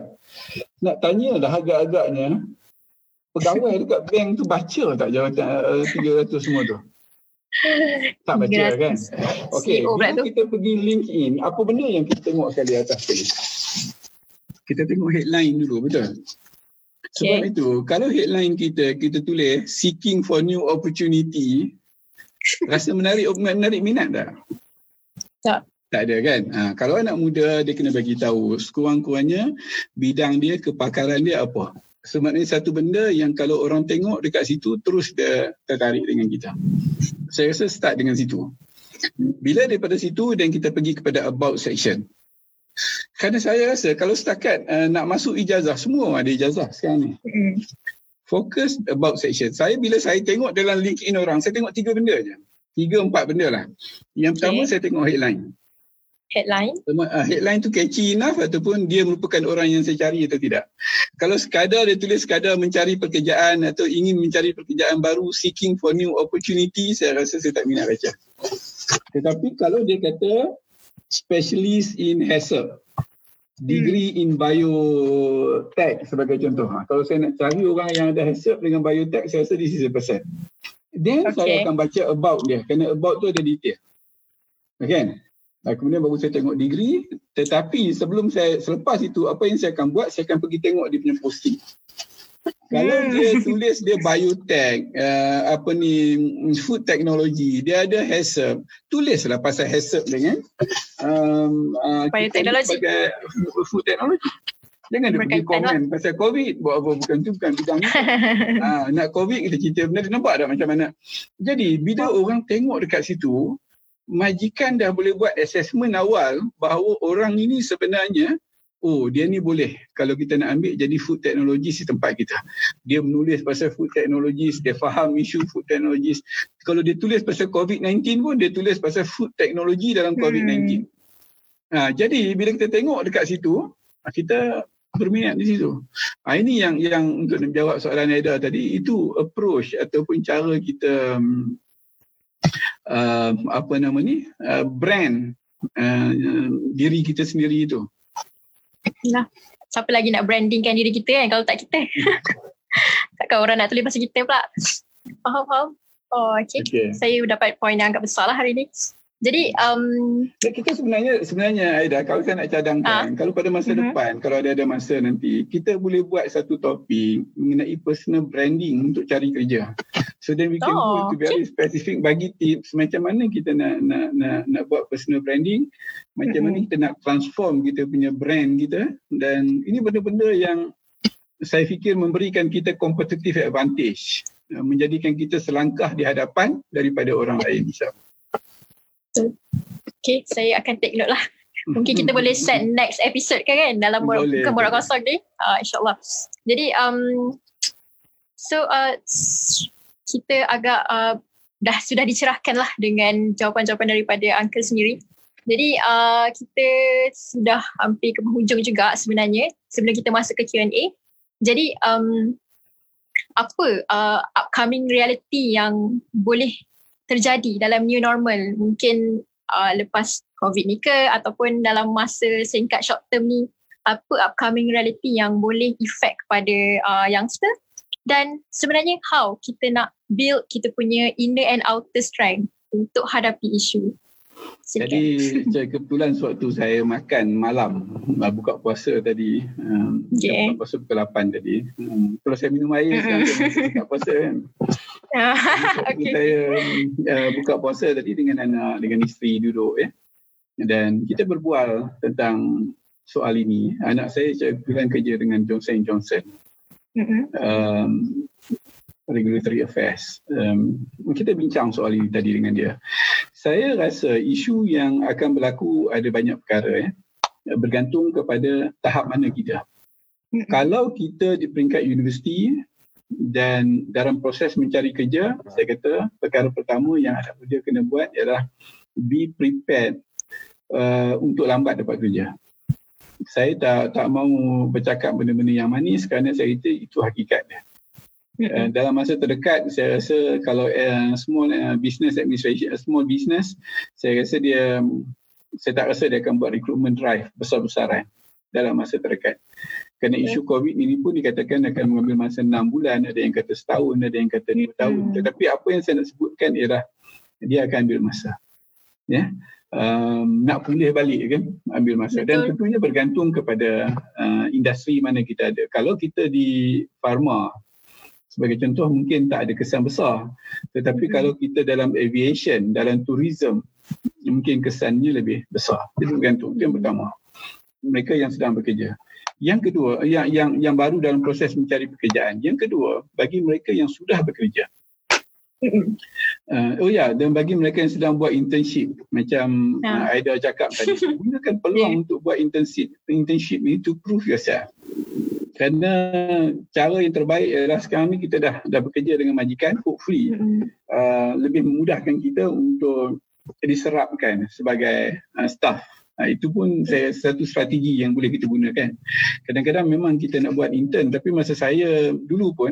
Nak tanya dah agak-agaknya pegawai dekat bank tu baca tak jawatan uh, eh, 300 semua tu? Tak baca 300. kan? Okey, bila kita pergi LinkedIn, apa benda yang kita tengok sekali atas sekali? Kita tengok headline dulu, betul? Sebab okay. itu, kalau headline kita, kita tulis seeking for new opportunity, Rasa menarik menarik minat tak? Tak. Tak ada kan? Ha, kalau anak muda dia kena bagi tahu sekurang-kurangnya bidang dia, kepakaran dia apa. Sebenarnya satu benda yang kalau orang tengok dekat situ terus dia tertarik dengan kita. Saya rasa start dengan situ. Bila daripada situ dan kita pergi kepada about section. Kerana saya rasa kalau setakat uh, nak masuk ijazah, semua ada ijazah sekarang ni. Mm fokus about section. Saya bila saya tengok dalam LinkedIn orang, saya tengok tiga benda je. Tiga, empat benda lah. Yang pertama okay. saya tengok headline. Headline? Uh, headline tu catchy enough ataupun dia merupakan orang yang saya cari atau tidak. Kalau sekadar dia tulis sekadar mencari pekerjaan atau ingin mencari pekerjaan baru, seeking for new opportunity, saya rasa saya tak minat baca. Tetapi kalau dia kata specialist in HACCP, degree hmm. in biotech sebagai contoh. Ha, kalau saya nak cari orang yang ada hasrat dengan biotech, saya rasa this is a person. Then okay. saya akan baca about dia. Kerana about tu ada detail. Okay. Dan kemudian baru saya tengok degree. Tetapi sebelum saya, selepas itu, apa yang saya akan buat, saya akan pergi tengok dia punya posting. Kalau hmm. dia tulis dia biotech, uh, apa ni food technology, dia ada HACCP, tulislah pasal HACCP dengan um, uh, biotechnology. Food technology. Jangan dia pergi komen lah. pasal COVID, buat apa bukan tu bukan bidang ni. ha, <laughs> nak COVID kita cerita benda, nampak tak macam mana. Jadi bila orang tengok dekat situ, majikan dah boleh buat assessment awal bahawa orang ini sebenarnya oh dia ni boleh kalau kita nak ambil jadi food technologist di tempat kita. Dia menulis pasal food technologist, dia faham isu food technologist. Kalau dia tulis pasal COVID-19 pun dia tulis pasal food technology dalam COVID-19. Hmm. Ha, jadi bila kita tengok dekat situ, kita berminat di situ. Ha, ini yang yang untuk menjawab soalan Eda tadi, itu approach ataupun cara kita uh, apa nama ni, uh, brand uh, diri kita sendiri itu. Nah, siapa lagi nak brandingkan diri kita kan kalau tak kita. <laughs> Takkan orang nak tulis pasal kita pula. Faham, faham. Oh, okay. okay. Saya dapat poin yang agak besar lah hari ni. Jadi um, kita sebenarnya sebenarnya Aida kalau saya nak cadangkan uh, kalau pada masa uh-huh. depan kalau ada ada masa nanti kita boleh buat satu topik mengenai personal branding untuk cari kerja. So then we can oh, go to very okay. specific bagi tips macam mana kita nak nak nak, nak buat personal branding, macam uh-huh. mana kita nak transform kita punya brand kita dan ini benda-benda yang saya fikir memberikan kita competitive advantage menjadikan kita selangkah di hadapan daripada orang lain insyaAllah. Okay, saya akan take note lah. Mungkin kita boleh set <laughs> next episode kan kan dalam bukan borak kosong ni. Uh, InsyaAllah. Jadi um, so uh, kita agak uh, dah sudah dicerahkan lah dengan jawapan-jawapan daripada uncle sendiri. Jadi uh, kita sudah hampir ke penghujung juga sebenarnya sebelum kita masuk ke Q&A. Jadi um, apa uh, upcoming reality yang boleh terjadi dalam new normal. Mungkin uh, lepas COVID ni ke ataupun dalam masa singkat short term ni apa upcoming reality yang boleh effect kepada uh, youngster? Dan sebenarnya how kita nak build kita punya inner and outer strength untuk hadapi isu? Jadi <laughs> saya kebetulan sewaktu saya makan malam buka puasa tadi um, okay. buka puasa pukul 8 tadi. Um, kalau saya minum air saya buka puasa kan <laughs> okay. saya uh, buka puasa tadi dengan anak dengan isteri duduk ya dan kita berbual tentang soal ini anak saya kebetulan kerja dengan Johnson Johnson mm-hmm. um, regulatory affairs. Um, kita bincang soal ini tadi dengan dia. Saya rasa isu yang akan berlaku ada banyak perkara ya. Bergantung kepada tahap mana kita. Mm-hmm. Kalau kita di peringkat universiti dan dalam proses mencari kerja, saya kata perkara pertama yang anak muda kena buat ialah be prepared uh, untuk lambat dapat kerja saya tak tak mau bercakap benda-benda yang manis kerana saya kata itu hakikat dia. Uh, dalam masa terdekat saya rasa kalau uh, small uh, business administration uh, small business saya rasa dia saya tak rasa dia akan buat recruitment drive besar-besaran dalam masa terdekat. Kerana isu COVID ini pun dikatakan akan mengambil masa 6 bulan, ada yang kata setahun, ada yang kata 2 tahun. Tetapi apa yang saya nak sebutkan ialah dia akan ambil masa. Ya. Um, nak pulih balik kan ambil masa Betul. dan tentunya bergantung kepada uh, industri mana kita ada kalau kita di pharma sebagai contoh mungkin tak ada kesan besar tetapi hmm. kalau kita dalam aviation dalam tourism mungkin kesannya lebih besar itu bergantung yang pertama mereka yang sedang bekerja yang kedua yang yang yang baru dalam proses mencari pekerjaan yang kedua bagi mereka yang sudah bekerja Uh, <laughs> oh ya, yeah, dan bagi mereka yang sedang buat internship macam uh, Aida cakap tadi, <laughs> gunakan peluang yeah. untuk buat internship internship ni to prove yourself. Kerana cara yang terbaik adalah sekarang ni kita dah dah bekerja dengan majikan, hopefully uh, lebih memudahkan kita untuk diserapkan sebagai uh, staff. Uh, itu pun saya satu strategi yang boleh kita gunakan. Kadang-kadang memang kita nak buat intern tapi masa saya dulu pun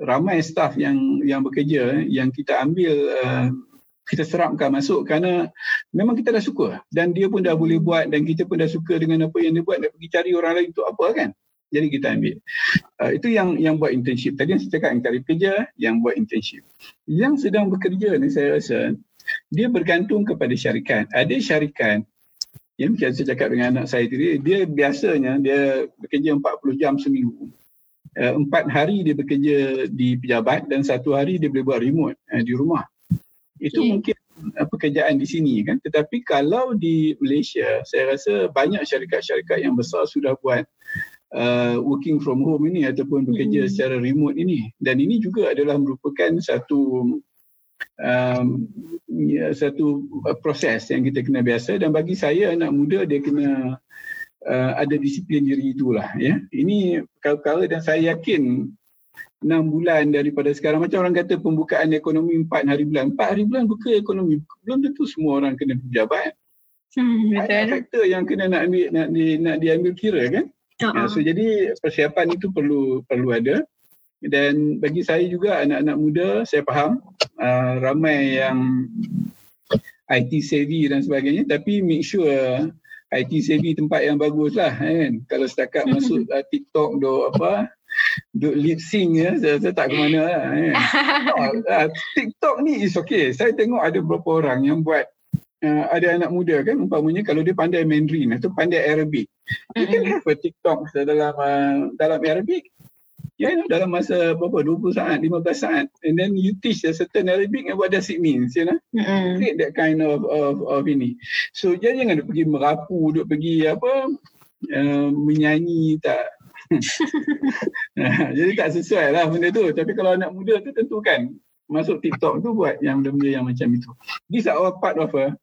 ramai staff yang yang bekerja yang kita ambil uh, kita serapkan masuk kerana memang kita dah suka. Dan dia pun dah boleh buat dan kita pun dah suka dengan apa yang dia buat nak pergi cari orang lain untuk apa kan? Jadi kita ambil. Uh, itu yang yang buat internship. Tadi yang saya cakap yang cari kerja yang buat internship. Yang sedang bekerja ni saya rasa dia bergantung kepada syarikat. Ada syarikat yang saya cakap dengan anak saya tadi dia biasanya dia bekerja 40 jam seminggu uh, empat hari dia bekerja di pejabat dan satu hari dia boleh buat remote uh, di rumah. Itu okay. mungkin uh, pekerjaan di sini kan. Tetapi kalau di Malaysia, saya rasa banyak syarikat-syarikat yang besar sudah buat uh, working from home ini ataupun bekerja hmm. secara remote ini. Dan ini juga adalah merupakan satu um, ya, satu proses yang kita kena biasa dan bagi saya anak muda dia kena uh, ada disiplin diri itulah ya. Ini perkara dan saya yakin enam bulan daripada sekarang macam orang kata pembukaan ekonomi empat hari bulan. Empat hari bulan buka ekonomi. Belum tentu semua orang kena pejabat. Hmm, Ada faktor yang kena nak ambil nak di, nak diambil kira kan. Uh-huh. so jadi persiapan itu perlu perlu ada. Dan bagi saya juga anak-anak muda saya faham uh, ramai yang IT savvy dan sebagainya tapi make sure IT savvy tempat yang bagus lah kan. Kalau setakat <laughs> masuk uh, TikTok do apa do lip sync ya saya, saya tak ke mana lah kan. oh, <laughs> uh, TikTok ni is okay. Saya tengok ada beberapa orang yang buat uh, ada anak muda kan umpamanya kalau dia pandai Mandarin atau pandai Arabic. You can have a TikTok dalam uh, dalam Arabic you know, dalam masa berapa 20 saat 15 saat and then you teach a certain Arabic and what does it mean you know mm-hmm. create that kind of of of ini so jadi jangan duk pergi merapu duk pergi apa uh, menyanyi tak <laughs> Jadi tak sesuai lah benda tu. Tapi kalau anak muda tu tentukan masuk TikTok tu buat yang benda-benda yang macam itu. These are all part of a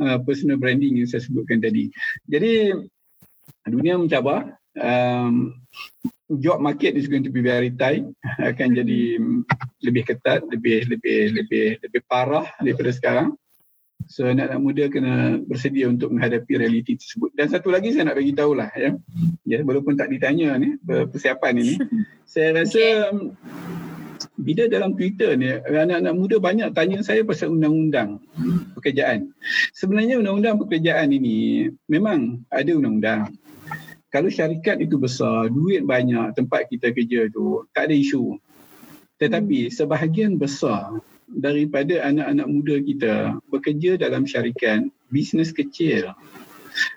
uh, personal branding yang saya sebutkan tadi. Jadi dunia mencabar. Um, job market is going to be very tight <laughs> akan jadi lebih ketat lebih lebih lebih lebih parah daripada sekarang. So anak-anak muda kena bersedia untuk menghadapi realiti tersebut. Dan satu lagi saya nak bagi tahulah ya. Ya walaupun tak ditanya ni persiapan ini. <laughs> Saya rasa okay. bila dalam Twitter ni anak-anak muda banyak tanya saya pasal undang-undang pekerjaan. Sebenarnya undang-undang pekerjaan ini memang ada undang-undang kalau syarikat itu besar, duit banyak tempat kita kerja tu, tak ada isu. Tetapi hmm. sebahagian besar daripada anak-anak muda kita bekerja dalam syarikat bisnes kecil.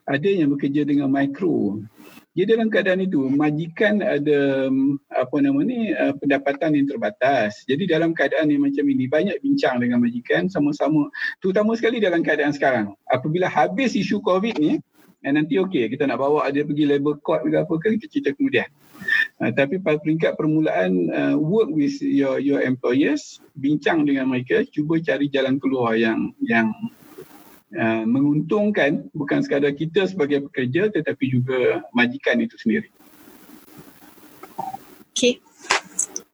Ada yang bekerja dengan mikro. Jadi dalam keadaan itu majikan ada apa nama ni uh, pendapatan yang terbatas. Jadi dalam keadaan yang macam ini banyak bincang dengan majikan sama-sama terutama sekali dalam keadaan sekarang. Apabila habis isu Covid ni dan nanti okey kita nak bawa dia pergi labor court ke apa ke kita cerita kemudian. Uh, tapi pada peringkat permulaan uh, work with your your employers, bincang dengan mereka, cuba cari jalan keluar yang yang uh, menguntungkan bukan sekadar kita sebagai pekerja tetapi juga majikan itu sendiri. Okay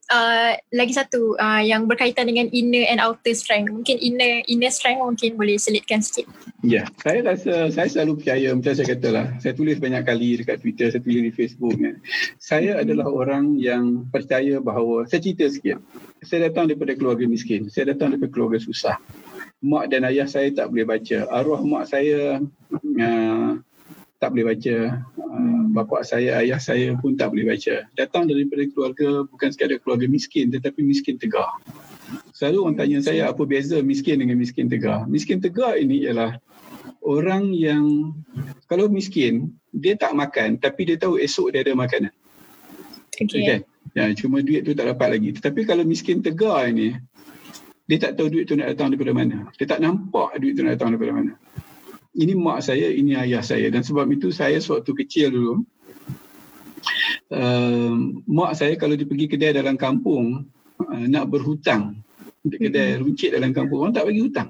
uh, lagi satu uh, yang berkaitan dengan inner and outer strength. Mungkin inner inner strength mungkin boleh selitkan sikit. Ya, yeah, saya rasa saya selalu percaya macam saya katalah. Saya tulis banyak kali dekat Twitter, saya tulis di Facebook kan. Saya hmm. adalah orang yang percaya bahawa saya cerita sikit. Saya datang daripada keluarga miskin. Saya datang daripada keluarga susah. Mak dan ayah saya tak boleh baca. Arwah mak saya uh, tak boleh baca. Uh, bapa saya, ayah saya pun tak boleh baca. Datang daripada keluarga bukan sekadar keluarga miskin tetapi miskin tegar. Selalu orang tanya saya apa beza miskin dengan miskin tegar. Miskin tegar ini ialah orang yang kalau miskin dia tak makan tapi dia tahu esok dia ada makanan. Okay. okay. Ya, cuma duit tu tak dapat lagi. Tetapi kalau miskin tegar ini dia tak tahu duit tu nak datang daripada mana. Dia tak nampak duit tu nak datang daripada mana ini mak saya, ini ayah saya. Dan sebab itu saya sewaktu kecil dulu, uh, mak saya kalau dia pergi kedai dalam kampung, uh, nak berhutang. Kedai mm-hmm. runcit dalam kampung, orang tak bagi hutang.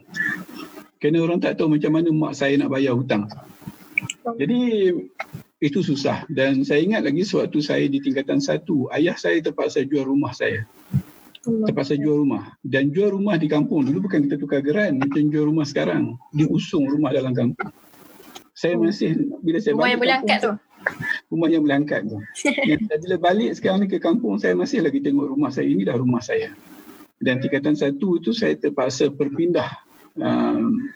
Kerana orang tak tahu macam mana mak saya nak bayar hutang. Jadi itu susah. Dan saya ingat lagi sewaktu saya di tingkatan satu, ayah saya terpaksa jual rumah saya terpaksa jual rumah. Dan jual rumah di kampung dulu bukan kita tukar geran macam jual rumah sekarang. Diusung rumah dalam kampung. Saya hmm. masih bila saya rumah yang boleh angkat tu. Rumah yang boleh angkat tu. <laughs> Dan bila balik sekarang ni ke kampung saya masih lagi tengok rumah saya. Ini dah rumah saya. Dan tingkatan satu itu saya terpaksa berpindah um,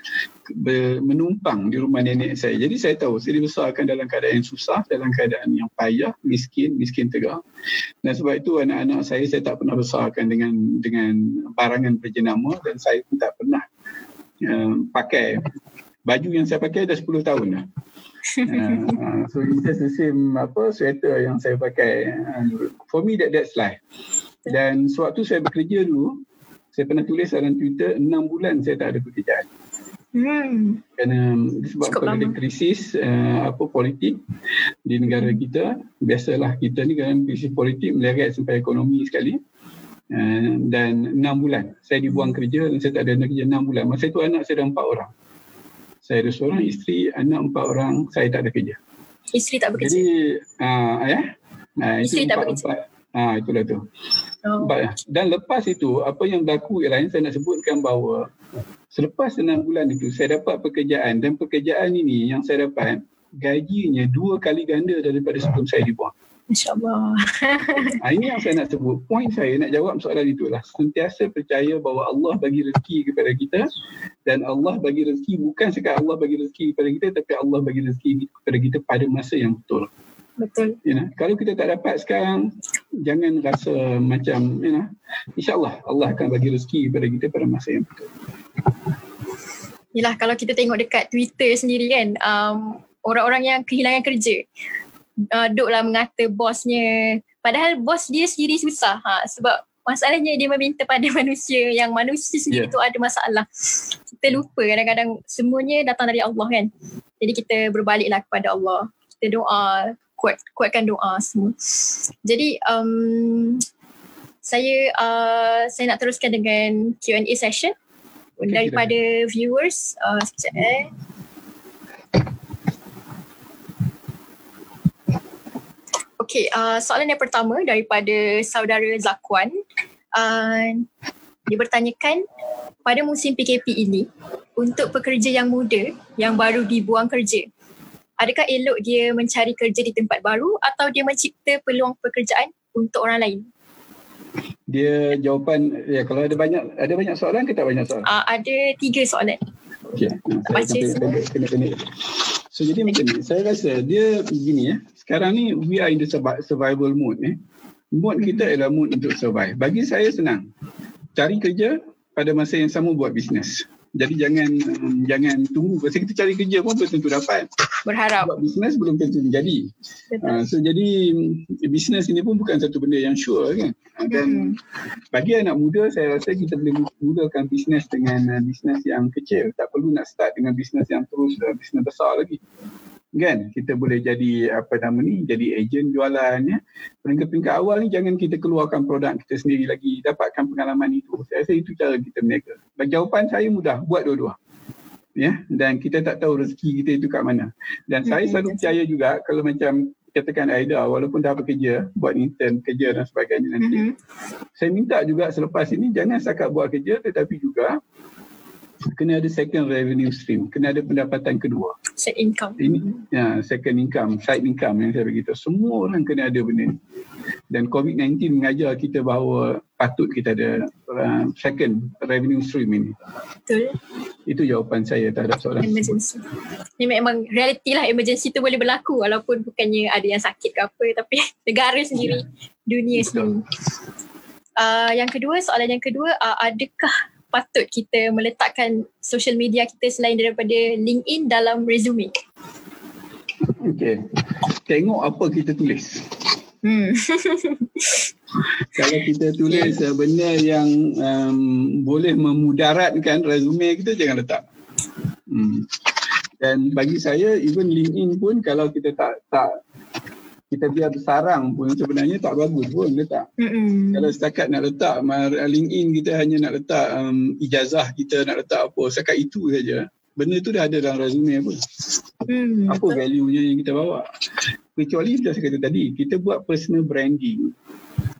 menumpang di rumah nenek saya. Jadi saya tahu saya dibesarkan dalam keadaan yang susah, dalam keadaan yang payah, miskin, miskin tegar. Dan sebab itu anak-anak saya saya tak pernah besarkan dengan dengan barangan berjenama dan saya pun tak pernah uh, pakai baju yang saya pakai dah 10 tahun dah. Uh, so it's the same apa sweater yang saya pakai. Uh, for me that that's life. Dan sewaktu saya bekerja dulu, saya pernah tulis dalam Twitter, enam bulan saya tak ada pekerjaan. Hmm. Kerana disebabkan ada krisis uh, apa politik di negara hmm. kita, biasalah kita ni kan krisis politik meleret sampai ekonomi sekali. Uh, dan enam bulan saya dibuang hmm. kerja dan saya tak ada kerja enam bulan. Masa itu anak saya ada empat orang. Saya ada seorang isteri, anak empat orang, saya tak ada kerja. Isteri tak bekerja? Jadi, uh, ya? Uh, isteri tak bekerja? Empat, Ah ha, itulah tu. Oh. Dan lepas itu apa yang berlaku ialah saya nak sebutkan bahawa selepas enam bulan itu saya dapat pekerjaan dan pekerjaan ini yang saya dapat gajinya dua kali ganda daripada sebelum saya dibuang. InsyaAllah. <laughs> ha, ini yang saya nak sebut. Poin saya nak jawab soalan itulah. Sentiasa percaya bahawa Allah bagi rezeki kepada kita dan Allah bagi rezeki bukan sekadar Allah bagi rezeki kepada kita tapi Allah bagi rezeki kepada kita pada masa yang betul. Betul. You know, kalau kita tak dapat sekarang, jangan rasa macam, you know, insyaAllah Allah akan bagi rezeki kepada kita pada masa yang betul. Yelah, kalau kita tengok dekat Twitter sendiri kan, um, orang-orang yang kehilangan kerja, uh, duklah mengata bosnya, padahal bos dia sendiri susah. Ha, sebab masalahnya dia meminta pada <laughs> manusia yang manusia sendiri yeah. tu ada masalah. Kita lupa kadang-kadang semuanya datang dari Allah kan. Jadi kita berbaliklah kepada Allah. Kita doa, kuat kuatkan doa semua. Jadi um, saya uh, saya nak teruskan dengan Q&A session okay, daripada kira. viewers uh, sekejap eh. Okay, uh, soalan yang pertama daripada saudara Zakwan. Uh, dia bertanyakan pada musim PKP ini untuk pekerja yang muda yang baru dibuang kerja adakah elok dia mencari kerja di tempat baru atau dia mencipta peluang pekerjaan untuk orang lain? Dia jawapan ya kalau ada banyak ada banyak soalan ke tak banyak soalan? Uh, ada tiga soalan. Okey baca kena, kena, kena, so jadi macam ni saya rasa dia begini ya sekarang ni we are in the survival mode eh. Mood kita adalah mood untuk survive. Bagi saya senang. Cari kerja pada masa yang sama buat bisnes. Jadi jangan um, jangan tunggu pasal kita cari kerja pun belum tentu dapat. Berharap. Buat bisnes belum tentu jadi. Uh, so jadi bisnes ini pun bukan satu benda yang sure kan. Uh, dan hmm. bagi anak muda saya rasa kita boleh mulakan bisnes dengan uh, bisnes yang kecil. Tak perlu nak start dengan bisnes yang terus uh, bisnes besar lagi kan? Kita boleh jadi apa nama ni jadi ejen jualan ya. Peringkat-peringkat awal ni jangan kita keluarkan produk kita sendiri lagi. Dapatkan pengalaman itu. Saya rasa itu cara kita berniaga bagi jawapan saya mudah. Buat dua-dua. Ya? Dan kita tak tahu rezeki kita itu kat mana. Dan hmm, saya selalu percaya juga kalau macam katakan Aida walaupun dah bekerja buat intern kerja dan sebagainya nanti. Hmm. saya minta juga selepas ini jangan setakat buat kerja tetapi juga kena ada second revenue stream, kena ada pendapatan kedua. Side income. Ini ya, second income, side income yang saya beritahu. Semua orang kena ada benda ni. Dan COVID-19 mengajar kita bahawa patut kita ada uh, second revenue stream ini. Betul. Itu jawapan saya terhadap soalan. Emergency. Ini memang realiti lah emergency tu boleh berlaku walaupun bukannya ada yang sakit ke apa tapi <laughs> negara sendiri, ya. dunia Betul. sendiri. Uh, yang kedua, soalan yang kedua, uh, adakah patut kita meletakkan social media kita selain daripada LinkedIn dalam resume? Okay. Tengok apa kita tulis. Hmm. <laughs> Kalau kita tulis yeah. benda yang um, boleh memudaratkan resume kita, jangan letak. Hmm. Dan bagi saya, even LinkedIn pun kalau kita tak tak kita biar bersarang pun sebenarnya tak bagus pun letak. Mm-hmm. Kalau setakat nak letak LinkedIn kita hanya nak letak um, ijazah kita nak letak apa setakat itu saja. Benda tu dah ada dalam resume pun. Mm, apa value-nya yang kita bawa. Kecuali macam saya kata tadi, kita buat personal branding.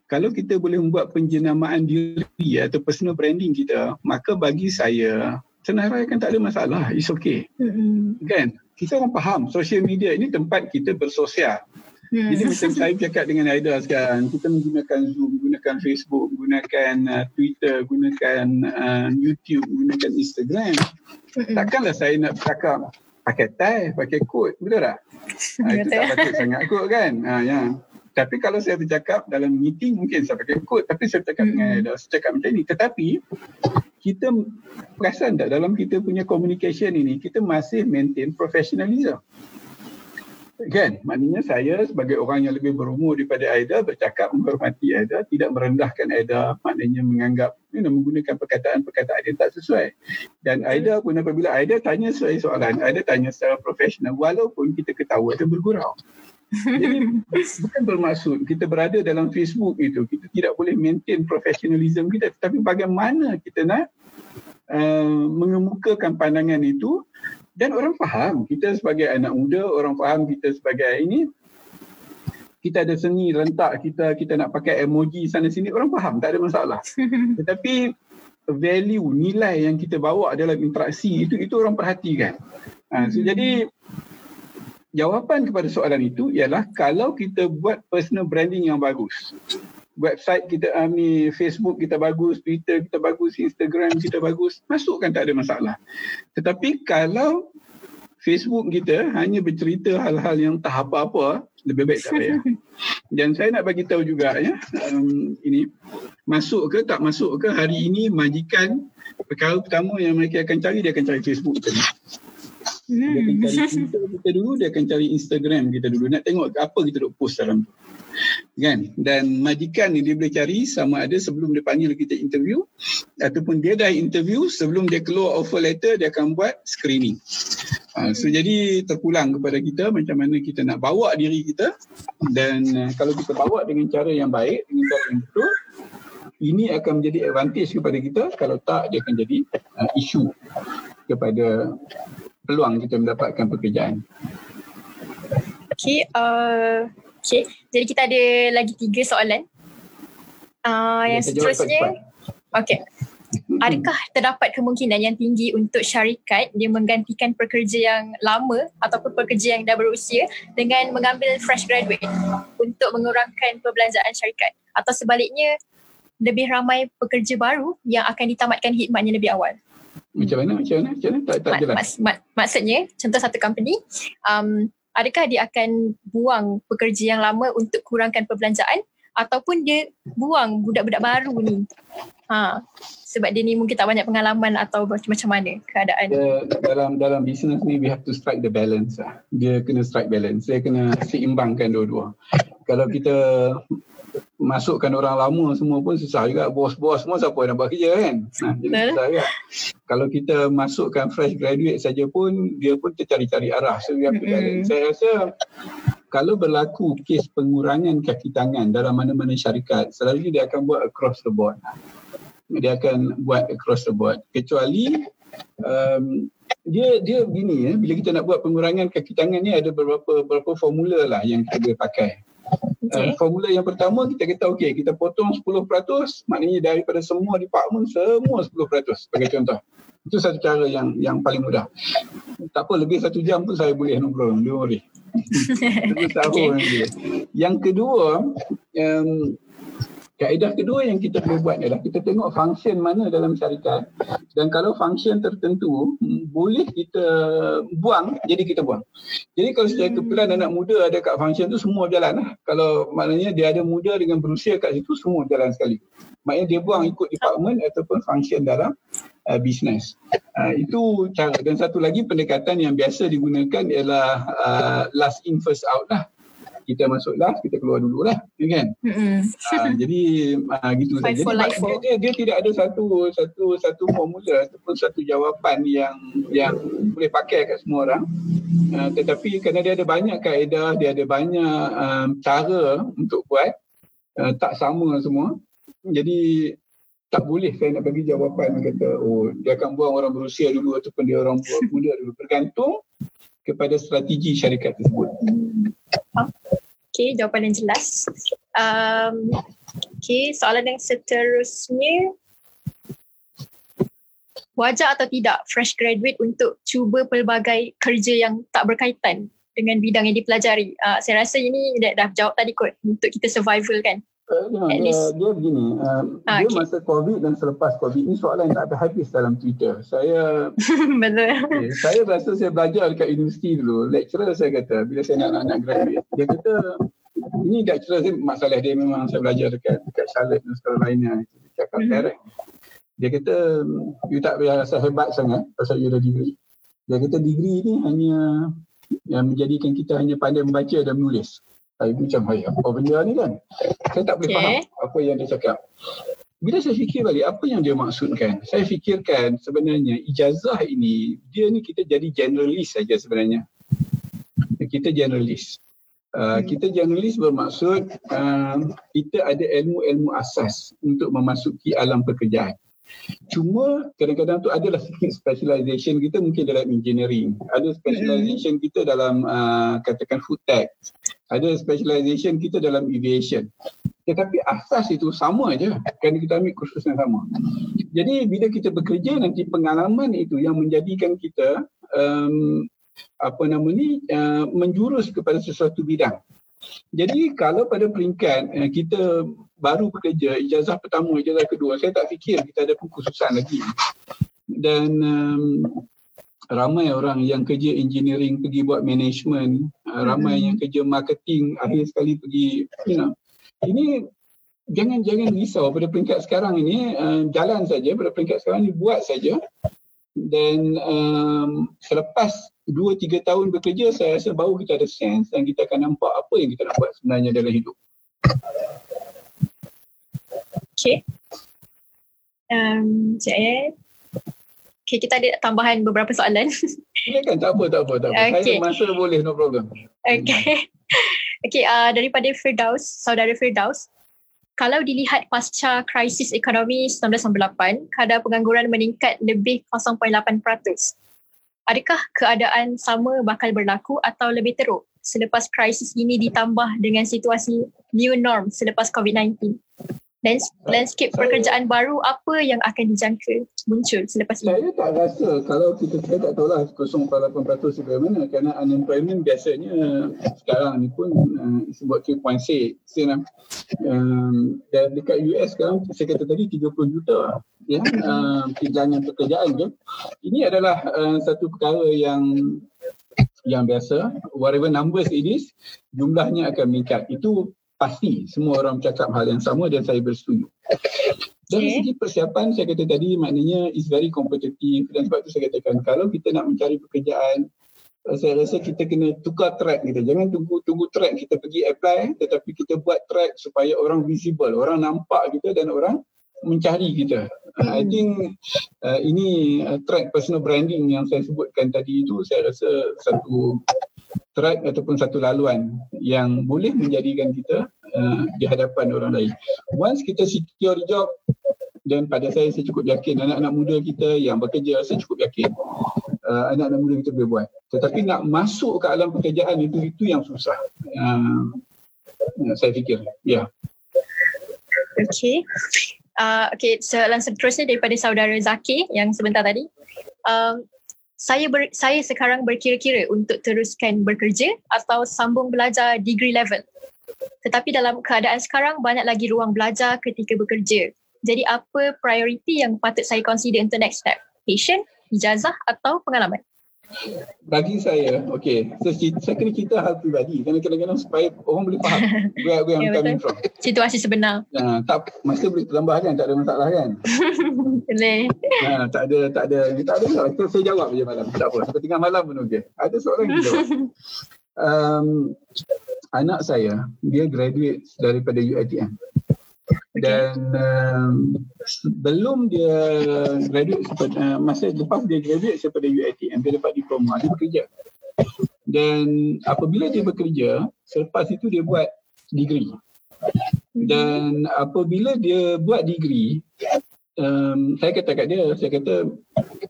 Kalau kita boleh membuat penjenamaan diri atau personal branding kita, maka bagi saya senarai kan tak ada masalah. It's okay. Mm-hmm. Kan? Kita orang faham social media ini tempat kita bersosial. Hmm. Jadi macam saya cakap dengan Aida sekarang, kita menggunakan Zoom, menggunakan Facebook, menggunakan uh, Twitter, gunakan uh, YouTube, menggunakan Instagram. Hmm. Takkanlah saya nak cakap pakai tie, pakai coat, betul tak? Ha, <laughs> itu tak patut sangat kot kan? Ha, ya. Tapi kalau saya bercakap dalam meeting mungkin saya pakai coat, tapi saya bercakap hmm. dengan Aida, saya cakap macam ni. Tetapi kita perasan tak dalam kita punya communication ini, kita masih maintain professionalism. Kan? Maknanya saya sebagai orang yang lebih berumur daripada Aida bercakap menghormati Aida, tidak merendahkan Aida, maknanya menganggap you know, menggunakan perkataan-perkataan yang tak sesuai. Dan Aida pun apabila Aida tanya sesuai soalan, Aida tanya secara profesional walaupun kita ketawa dan bergurau. Jadi <laughs> bukan bermaksud kita berada dalam Facebook itu, kita tidak boleh maintain profesionalism kita. Tapi bagaimana kita nak uh, mengemukakan pandangan itu dan orang faham kita sebagai anak muda orang faham kita sebagai ini. Kita ada seni rentak kita kita nak pakai emoji sana sini orang faham tak ada masalah. <laughs> Tetapi value nilai yang kita bawa dalam interaksi itu itu orang perhatikan. Ha, so hmm. jadi jawapan kepada soalan itu ialah kalau kita buat personal branding yang bagus website kita um, ni Facebook kita bagus, Twitter kita bagus, Instagram kita bagus, masukkan tak ada masalah. Tetapi kalau Facebook kita hanya bercerita hal-hal yang tak apa-apa, lebih baik tak payah. <laughs> Dan saya nak bagi tahu juga ya, um, ini masuk ke tak masuk ke hari ini majikan perkara pertama yang mereka akan cari dia akan cari Facebook kita. Dia akan cari Twitter kita dulu, dia akan cari Instagram kita dulu. Nak tengok apa kita duk post dalam tu kan dan majikan ni dia boleh cari sama ada sebelum dia panggil kita interview ataupun dia dah interview sebelum dia keluar offer letter dia akan buat screening Uh, so jadi terpulang kepada kita macam mana kita nak bawa diri kita dan uh, kalau kita bawa dengan cara yang baik, dengan cara yang betul, ini akan menjadi advantage kepada kita. Kalau tak, dia akan jadi uh, isu kepada peluang kita mendapatkan pekerjaan. Okay, uh, okay. jadi kita ada lagi tiga soalan. Uh, yang seterusnya, okay. Adakah terdapat kemungkinan yang tinggi untuk syarikat dia menggantikan pekerja yang lama ataupun pekerja yang dah berusia dengan mengambil fresh graduate untuk mengurangkan perbelanjaan syarikat atau sebaliknya lebih ramai pekerja baru yang akan ditamatkan khidmatnya lebih awal? Macam mana? Macam mana? Macam mana? Tak, tak jelas. Mak, mak, maksudnya, contoh satu company, um, adakah dia akan buang pekerja yang lama untuk kurangkan perbelanjaan ataupun dia buang budak-budak baru ni? Ha sebab dia ni mungkin tak banyak pengalaman atau macam mana keadaan? Dia, dalam dalam bisnes ni we have to strike the balance lah. dia kena strike balance. Dia kena seimbangkan dua-dua. Kalau kita masukkan orang lama semua pun susah juga bos-bos semua siapa nak buat kerja kan nah, jadi susah juga kalau kita masukkan fresh graduate saja pun dia pun tercari-cari arah so mm-hmm. saya rasa kalau berlaku kes pengurangan kaki tangan dalam mana-mana syarikat, selalunya dia akan buat across the board. Dia akan buat across the board. Kecuali um, dia dia begini ya, bila kita nak buat pengurangan kaki tangan ni ada beberapa beberapa formula lah yang kita boleh pakai. Okay. Uh, formula yang pertama kita kata okey kita potong 10% maknanya daripada semua department semua 10% sebagai contoh. Itu satu cara yang yang paling mudah. Tak apa lebih satu jam pun saya boleh no problem. Don't worry. okay. Yang kedua, um, kaedah kedua yang kita boleh buat adalah kita tengok function mana dalam syarikat dan kalau function tertentu boleh kita buang, jadi kita buang. Jadi kalau secara hmm. kebetulan anak muda ada kat function tu semua jalan lah. Kalau maknanya dia ada muda dengan berusia kat situ semua jalan sekali. Maknanya dia buang ikut department ataupun function dalam uh, bisnes. Uh, itu cara dan satu lagi pendekatan yang biasa digunakan ialah uh, last in first out lah. Kita masuk last, kita keluar dulu lah, ya kan? Mm-hmm. Uh, jadi uh, gitu saja. Jadi dia, dia, dia tidak ada satu satu satu formula ataupun satu jawapan yang yang boleh pakai kat semua orang. Uh, tetapi kerana dia ada banyak kaedah, dia ada banyak um, cara untuk buat, uh, tak sama semua. Jadi tak boleh saya nak bagi jawapan kata oh dia akan buang orang berusia dulu ataupun dia orang muda dulu bergantung kepada strategi syarikat tersebut. Okay, jawapan yang jelas. Um, okay, soalan yang seterusnya. Wajar atau tidak fresh graduate untuk cuba pelbagai kerja yang tak berkaitan dengan bidang yang dipelajari? Uh, saya rasa ini dah, dah jawab tadi kot untuk kita survival kan. Uh, dia, dia begini, uh, ah, dia okay. masa COVID dan selepas COVID ni soalan yang tak ada habis dalam Twitter. Saya <laughs> Betul. Okay, saya rasa saya belajar dekat universiti dulu. Lecturer saya kata, bila saya nak nak graduate, dia kata, ini lecturer saya, masalah dia memang saya belajar dekat dekat Charlotte dan sekolah lainnya. Dia cakap mm-hmm. Dia kata, you tak payah rasa hebat sangat pasal you dah degree. Dia kata degree ni hanya yang menjadikan kita hanya pandai membaca dan menulis. Saya macam, hai, apa benda ni kan? Saya tak boleh okay. faham apa yang dia cakap. Bila saya fikir balik, apa yang dia maksudkan? Saya fikirkan sebenarnya ijazah ini, dia ni kita jadi generalis saja sebenarnya. Kita generalis. Uh, hmm. Kita generalis bermaksud uh, kita ada ilmu-ilmu asas untuk memasuki alam pekerjaan. Cuma kadang-kadang tu adalah sikit <laughs> specialization kita mungkin dalam engineering. Ada specialization kita dalam uh, katakan food tech. Ada specialization kita dalam aviation. Tetapi asas itu sama aja kerana kita ambil kursus yang sama. Jadi bila kita bekerja nanti pengalaman itu yang menjadikan kita um, apa nama ni uh, menjurus kepada sesuatu bidang. Jadi kalau pada peringkat uh, kita baru bekerja, ijazah pertama, ijazah kedua, saya tak fikir kita ada kekhususan lagi. Dan um, ramai orang yang kerja engineering pergi buat management, uh, ramai yang kerja marketing akhir sekali pergi, you know. Ini jangan jangan risau pada peringkat sekarang ini uh, jalan saja pada peringkat sekarang ini buat saja dan um, selepas 2-3 tahun bekerja saya rasa baru kita ada sense dan kita akan nampak apa yang kita nak buat sebenarnya dalam hidup. Okay. Um, saya. Okay, kita ada tambahan beberapa soalan. Boleh kan? Tak apa, tak apa. Tak apa. Okay. Saya masa boleh, no problem. Okay. <laughs> okay, uh, daripada Firdaus, saudara Firdaus. Kalau dilihat pasca krisis ekonomi 1998, kadar pengangguran meningkat lebih 0.8%. Adakah keadaan sama bakal berlaku atau lebih teruk selepas krisis ini ditambah dengan situasi new norm selepas COVID-19? Lands- landscape pekerjaan baru apa yang akan dijangka muncul selepas ini? Saya tak rasa. Kalau kita saya tak tahulah 0.8% sebenarnya mana kerana unemployment biasanya sekarang ni pun uh, sebut 3.6 um, dan dekat US sekarang saya kata tadi 30 juta ya uh, kehilangan pekerjaan ke ini adalah uh, satu perkara yang yang biasa. Whatever numbers it is jumlahnya akan meningkat. Itu pasti semua orang bercakap hal yang sama dan saya bersetuju. Dari okay. segi persiapan saya kata tadi maknanya is very competitive dan sebab tu saya katakan kalau kita nak mencari pekerjaan eh, saya rasa kita kena tukar track kita. Jangan tunggu tunggu track kita pergi apply tetapi kita buat track supaya orang visible, orang nampak kita dan orang mencari kita. Hmm. I think uh, ini uh, track personal branding yang saya sebutkan tadi itu saya rasa satu track ataupun satu laluan yang boleh menjadikan kita uh, di hadapan orang lain. Once kita secure job dan pada saya saya cukup yakin anak-anak muda kita yang bekerja saya cukup yakin uh, anak-anak muda kita boleh buat. Tetapi nak masuk ke alam pekerjaan itu itu yang susah. Uh, saya fikir. Ya. Yeah. Okay. Uh, okay, soalan seterusnya daripada saudara Zaki yang sebentar tadi. Uh, saya ber, saya sekarang berkira-kira untuk teruskan bekerja atau sambung belajar degree level. Tetapi dalam keadaan sekarang banyak lagi ruang belajar ketika bekerja. Jadi apa prioriti yang patut saya consider untuk next step? Passion, ijazah atau pengalaman? Bagi saya, okay, so, saya kena cerita hal pribadi kerana kadang-kadang supaya orang boleh faham where, where I'm ya, coming from. Situasi sebenar. Uh, tak, masa boleh tambah kan, tak ada masalah kan? <laughs> boleh. Uh, tak ada, tak ada, tak ada lah. So, saya jawab je malam, tak apa. Sampai tengah malam pun okey. Ada soalan yang jawab. <laughs> Um, anak saya, dia graduate daripada UITM dan um, sebelum dia graduate uh, masa lepas dia graduate daripada UiTM dia dapat diploma dia bekerja. Dan apabila dia bekerja selepas itu dia buat degree. Dan apabila dia buat degree um, saya kata kat dia saya kata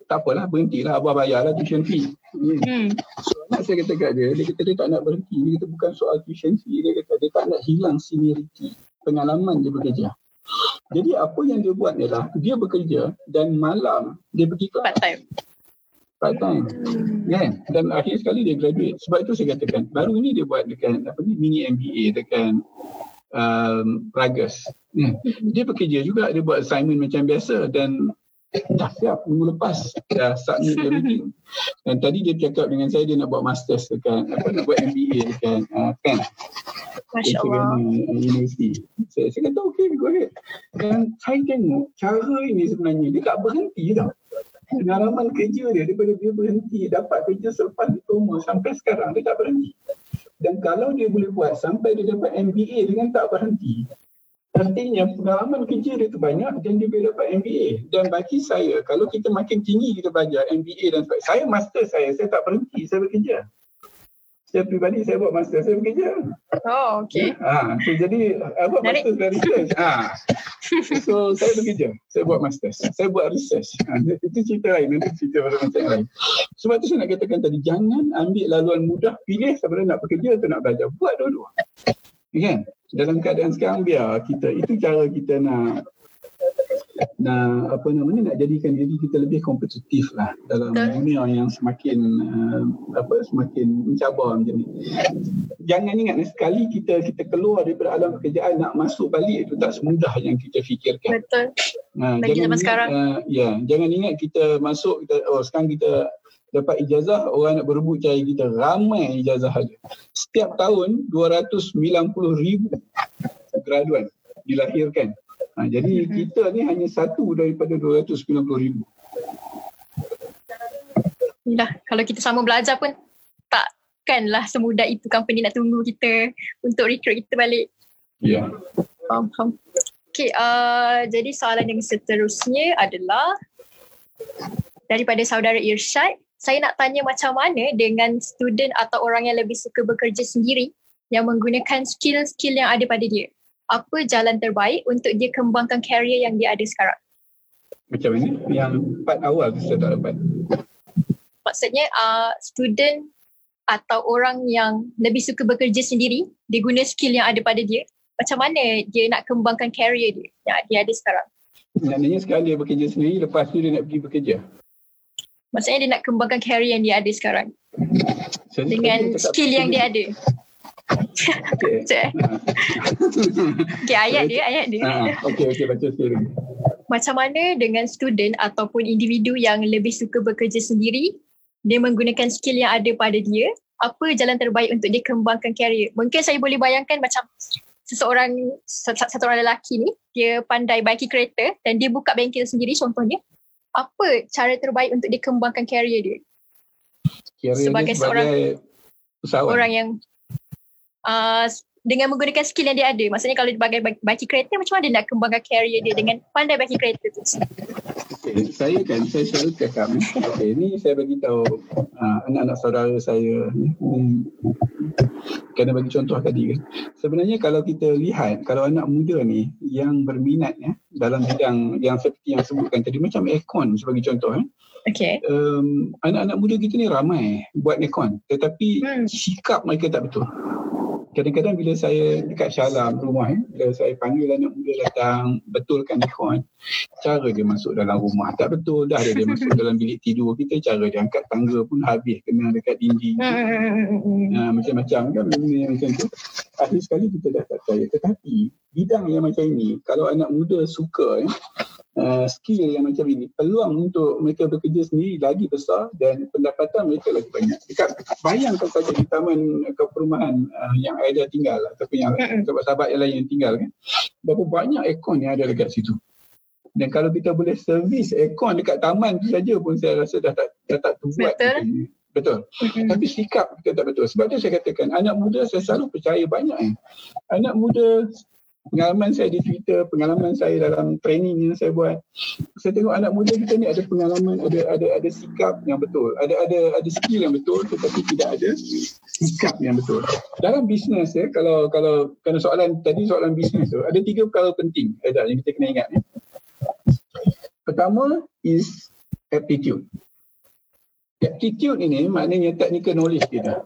tak apalah berhentilah abah bayarlah tuition fee. Hmm. so, saya kata kat dia dia kata dia tak nak berhenti. Dia kata bukan soal tuition fee dia kata dia tak nak hilang seniority pengalaman dia bekerja. Jadi apa yang dia buat ialah dia bekerja dan malam dia pergi kelas. Part time. Part time. Hmm. Yeah. Dan akhir sekali dia graduate. Sebab itu saya katakan baru ini dia buat dekat apa ni mini MBA dekat um, Ragas. Yeah. Dia bekerja juga dia buat assignment macam biasa dan dah siap minggu lepas. Dah submit everything dan tadi dia cakap dengan saya dia nak buat masters dekat apa nak buat MBA dekat uh, Penn Masya Allah University. Saya, saya kata okay go ahead. Dan saya tengok cara ini sebenarnya. Dia tak berhenti tau. Pengalaman kerja dia daripada dia berhenti. Dapat kerja selepas diploma. Sampai sekarang dia tak berhenti. Dan kalau dia boleh buat sampai dia dapat MBA dengan tak berhenti Artinya pengalaman kerja dia tu banyak dan dia boleh dapat MBA. Dan bagi saya, kalau kita makin tinggi kita belajar MBA dan sebagainya. Saya master saya, saya tak berhenti, saya bekerja. Saya pribadi, saya buat master, saya bekerja. Oh, okay. Ha, so jadi, saya buat Narik. master dari research. Ha. So, saya bekerja. Saya buat master. Saya buat research. Ha, itu cerita lain, nanti cerita pada macam lain. Sebab tu saya nak katakan tadi, jangan ambil laluan mudah, pilih sebenarnya nak bekerja atau nak belajar. Buat dua-dua. Kan? dalam keadaan sekarang biar kita itu cara kita nak nak apa namanya nak jadikan diri kita lebih kompetitif lah dalam Betul. dunia yang semakin uh, apa semakin mencabar macam ni. Jangan ingat sekali kita kita keluar daripada alam pekerjaan nak masuk balik itu tak semudah yang kita fikirkan. Betul. Nah, Lagi jangan ingat, sekarang. Uh, ya, jangan ingat kita masuk kita oh sekarang kita dapat ijazah orang nak berebut cari kita ramai ijazah ada setiap tahun 290 ribu graduan dilahirkan ha, jadi mm-hmm. kita ni hanya satu daripada 290 ribu Yalah, kalau kita sama belajar pun takkanlah semudah itu company nak tunggu kita untuk recruit kita balik. Ya. Yeah. Faham, faham. Okay, uh, jadi soalan yang seterusnya adalah daripada saudara Irsyad. Saya nak tanya macam mana dengan student atau orang yang lebih suka bekerja sendiri yang menggunakan skill-skill yang ada pada dia. Apa jalan terbaik untuk dia kembangkan karier yang dia ada sekarang? Macam mana? Yang part awal tu saya tak dapat. Maksudnya uh, student atau orang yang lebih suka bekerja sendiri, dia guna skill yang ada pada dia. Macam mana dia nak kembangkan karier dia yang dia ada sekarang? Maknanya sekarang dia bekerja sendiri, lepas tu dia nak pergi bekerja. Maksudnya dia nak kembangkan career yang dia ada sekarang. So, dengan skill yang dia ada. Okay. <laughs> okay, ayat dia, ayat dia. Ha, okay, okay, baca sekali. Macam mana dengan student ataupun individu yang lebih suka bekerja sendiri, dia menggunakan skill yang ada pada dia, apa jalan terbaik untuk dia kembangkan career? Mungkin saya boleh bayangkan macam seseorang, satu orang lelaki ni, dia pandai baiki kereta dan dia buka bengkel sendiri contohnya apa cara terbaik untuk dikembangkan karier dia? Karier sebagai, seorang usahawan. orang yang uh, dengan menggunakan skill yang dia ada. Maksudnya kalau dia bagai baki kereta macam mana nak kembangkan karier dia dengan pandai baki kereta tu? Okay, saya kan saya selalu cakap ni. Okay, ni saya bagi tahu uh, anak-anak saudara saya ni. Kena bagi contoh tadi kan. Sebenarnya kalau kita lihat kalau anak muda ni yang berminat ya dalam bidang yang seperti yang sebutkan tadi macam aircon sebagai contoh eh. Okay. Um, anak-anak muda kita ni ramai buat aircon tetapi hmm. sikap mereka tak betul kadang-kadang bila saya dekat Syalam rumah eh, bila saya panggil anak muda datang betulkan ikhwan cara dia masuk dalam rumah. Tak betul dah dia, dia masuk dalam bilik tidur. Kita cara dia angkat tangga pun habis kena dekat dinding. Uh, macam-macam kan benda macam tu. Akhir sekali kita dah tak percaya. Tetapi bidang yang macam ini kalau anak muda suka eh, uh, skill yang macam ini. Peluang untuk mereka bekerja sendiri lagi besar dan pendapatan mereka lagi banyak. Dekat bayangkan saja di taman ke perumahan uh, yang ada tinggal ataupun yang sahabat-sahabat yang lain yang tinggal kan berapa banyak aircon yang ada dekat situ. Dan kalau kita boleh servis aircon dekat taman tu saja pun saya rasa dah tak dah tak terbuat betul. betul. Mm-hmm. tapi sikap kita tak betul. Sebab tu saya katakan anak muda saya selalu percaya banyak eh. anak muda pengalaman saya di Twitter, pengalaman saya dalam training yang saya buat. Saya tengok anak muda kita ni ada pengalaman, ada ada ada sikap yang betul, ada ada ada skill yang betul tetapi tidak ada sikap yang betul. Dalam bisnes ya, kalau kalau kerana soalan tadi soalan bisnes tu, ada tiga perkara penting ada yang kita kena ingat ya. Pertama is aptitude. Aptitude ini maknanya technical knowledge kita.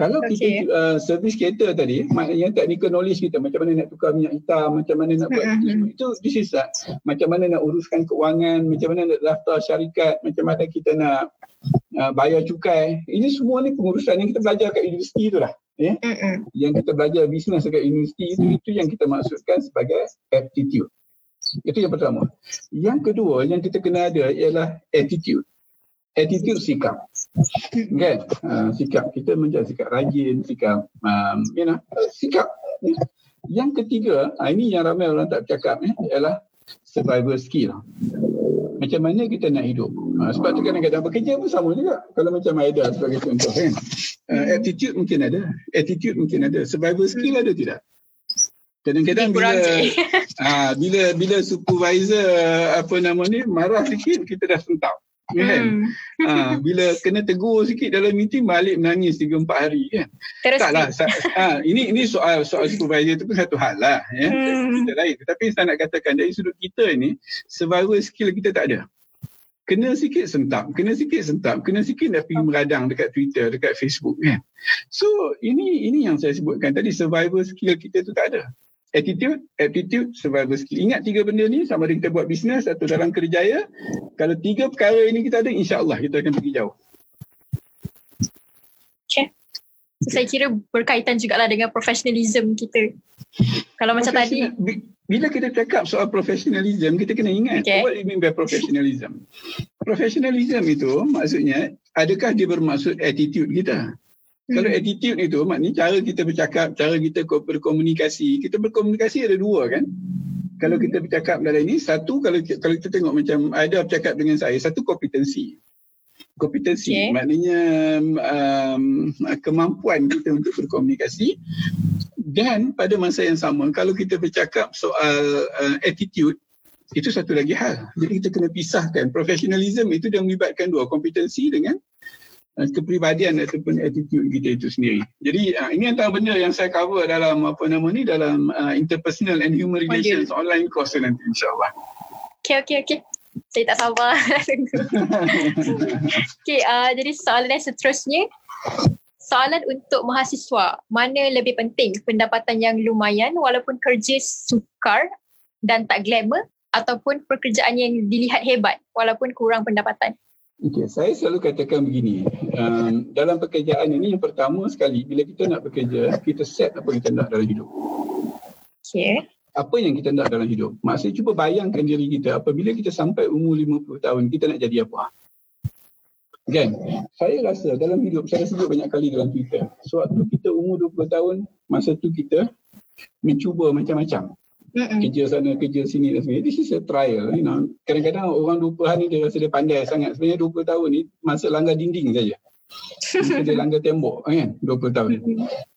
Kalau okay. kita uh, servis kereta tadi, maknanya technical knowledge kita macam mana nak tukar minyak hitam, macam mana nak buat mm-hmm. itu this is uh, macam mana nak uruskan keuangan, macam mana nak daftar syarikat, macam mana kita nak uh, bayar cukai. Ini semua ni pengurusan yang kita belajar kat universiti tu lah. Ya? Mm-hmm. Yang kita belajar bisnes kat universiti itu, itu yang kita maksudkan sebagai aptitude. Itu yang pertama. Yang kedua yang kita kena ada ialah attitude. Attitude sikap kan? Uh, sikap kita menjadi sikap rajin sikap um, you know sikap yang ketiga uh, ini yang ramai orang tak cakap eh, ialah survival skill. Macam mana kita nak hidup? Uh, sebab tu kadang-kadang bekerja pun sama juga. Kalau macam Aida sebagai contoh kan? Uh, attitude mungkin ada. Attitude mungkin ada. Survival skill ada tidak? Kadang-kadang bila uh, <laughs> bila bila supervisor apa nama ni marah sikit kita dah sentap kan? Hmm. ha, bila kena tegur sikit dalam meeting balik menangis 3 4 hari kan? Terus taklah ha, ini ini soal soal supervisor tu pun satu hal lah ya. Hmm. kita lain. Tapi saya nak katakan dari sudut kita ni survival skill kita tak ada. Kena sikit sentap kena sikit sentap kena sikit dah pergi meradang dekat Twitter dekat Facebook kan? So ini ini yang saya sebutkan tadi survival skill kita tu tak ada attitude, aptitude, survival skill. Ingat tiga benda ni sama ada kita buat bisnes atau dalam kerjaya. Kalau tiga perkara ini kita ada, insyaAllah kita akan pergi jauh. Okay. So, saya kira berkaitan juga lah dengan profesionalism kita. Kalau macam tadi. Bila kita cakap soal profesionalism, kita kena ingat okay. what do you mean by professionalism. Professionalism itu maksudnya, adakah dia bermaksud attitude kita? Kalau hmm. attitude itu maknanya cara kita bercakap, cara kita berkomunikasi. Kita berkomunikasi ada dua kan? Kalau kita bercakap dalam ini, satu kalau kalau kita tengok macam ada bercakap dengan saya, satu kompetensi. Kompetensi okay. maknanya um, kemampuan kita untuk berkomunikasi dan pada masa yang sama kalau kita bercakap soal uh, attitude itu satu lagi hal. Jadi kita kena pisahkan. Professionalism itu dia melibatkan dua, kompetensi dengan kepribadian ataupun attitude kita itu sendiri. Jadi uh, ini antara benda yang saya cover dalam apa nama ni dalam uh, interpersonal and human relations oh, online course nanti insyaAllah. Okay, okay, okay. Saya tak sabar. <laughs> okay, uh, jadi soalan seterusnya. Soalan untuk mahasiswa. Mana lebih penting? Pendapatan yang lumayan walaupun kerja sukar dan tak glamour ataupun pekerjaan yang dilihat hebat walaupun kurang pendapatan? Okay, saya selalu katakan begini. Um, dalam pekerjaan ini yang pertama sekali bila kita nak bekerja, kita set apa kita nak dalam hidup. Okay. Apa yang kita nak dalam hidup? Maksudnya cuba bayangkan diri kita apabila kita sampai umur 50 tahun, kita nak jadi apa? Kan? Saya rasa dalam hidup, saya sebut banyak kali dalam Twitter. Sewaktu kita umur 20 tahun, masa tu kita mencuba macam-macam. Mm-mm. kerja sana kerja sini dan sebagainya. This is a trial you know. Kadang-kadang orang 20-an ni dia rasa dia pandai sangat. Sebenarnya 20 tahun ni masa langgar dinding saja. Dia langgar tembok kan? 20 tahun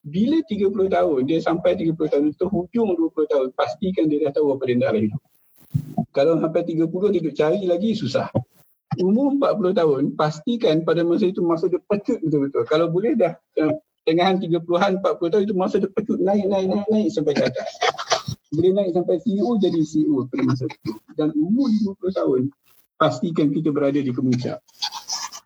bila 30 tahun dia sampai 30 tahun itu hujung 20 tahun pastikan dia dah tahu apa dia nak hidup kalau sampai 30 dia duduk cari lagi susah. Umur 40 tahun pastikan pada masa itu masa dia pecut betul-betul. Kalau boleh dah tengahan 30-an 40 tahun itu masa dia pecut naik naik naik naik sampai ke atas boleh naik sampai CEO jadi CEO pada masa itu. Dan umur 20 tahun, pastikan kita berada di kemuncak.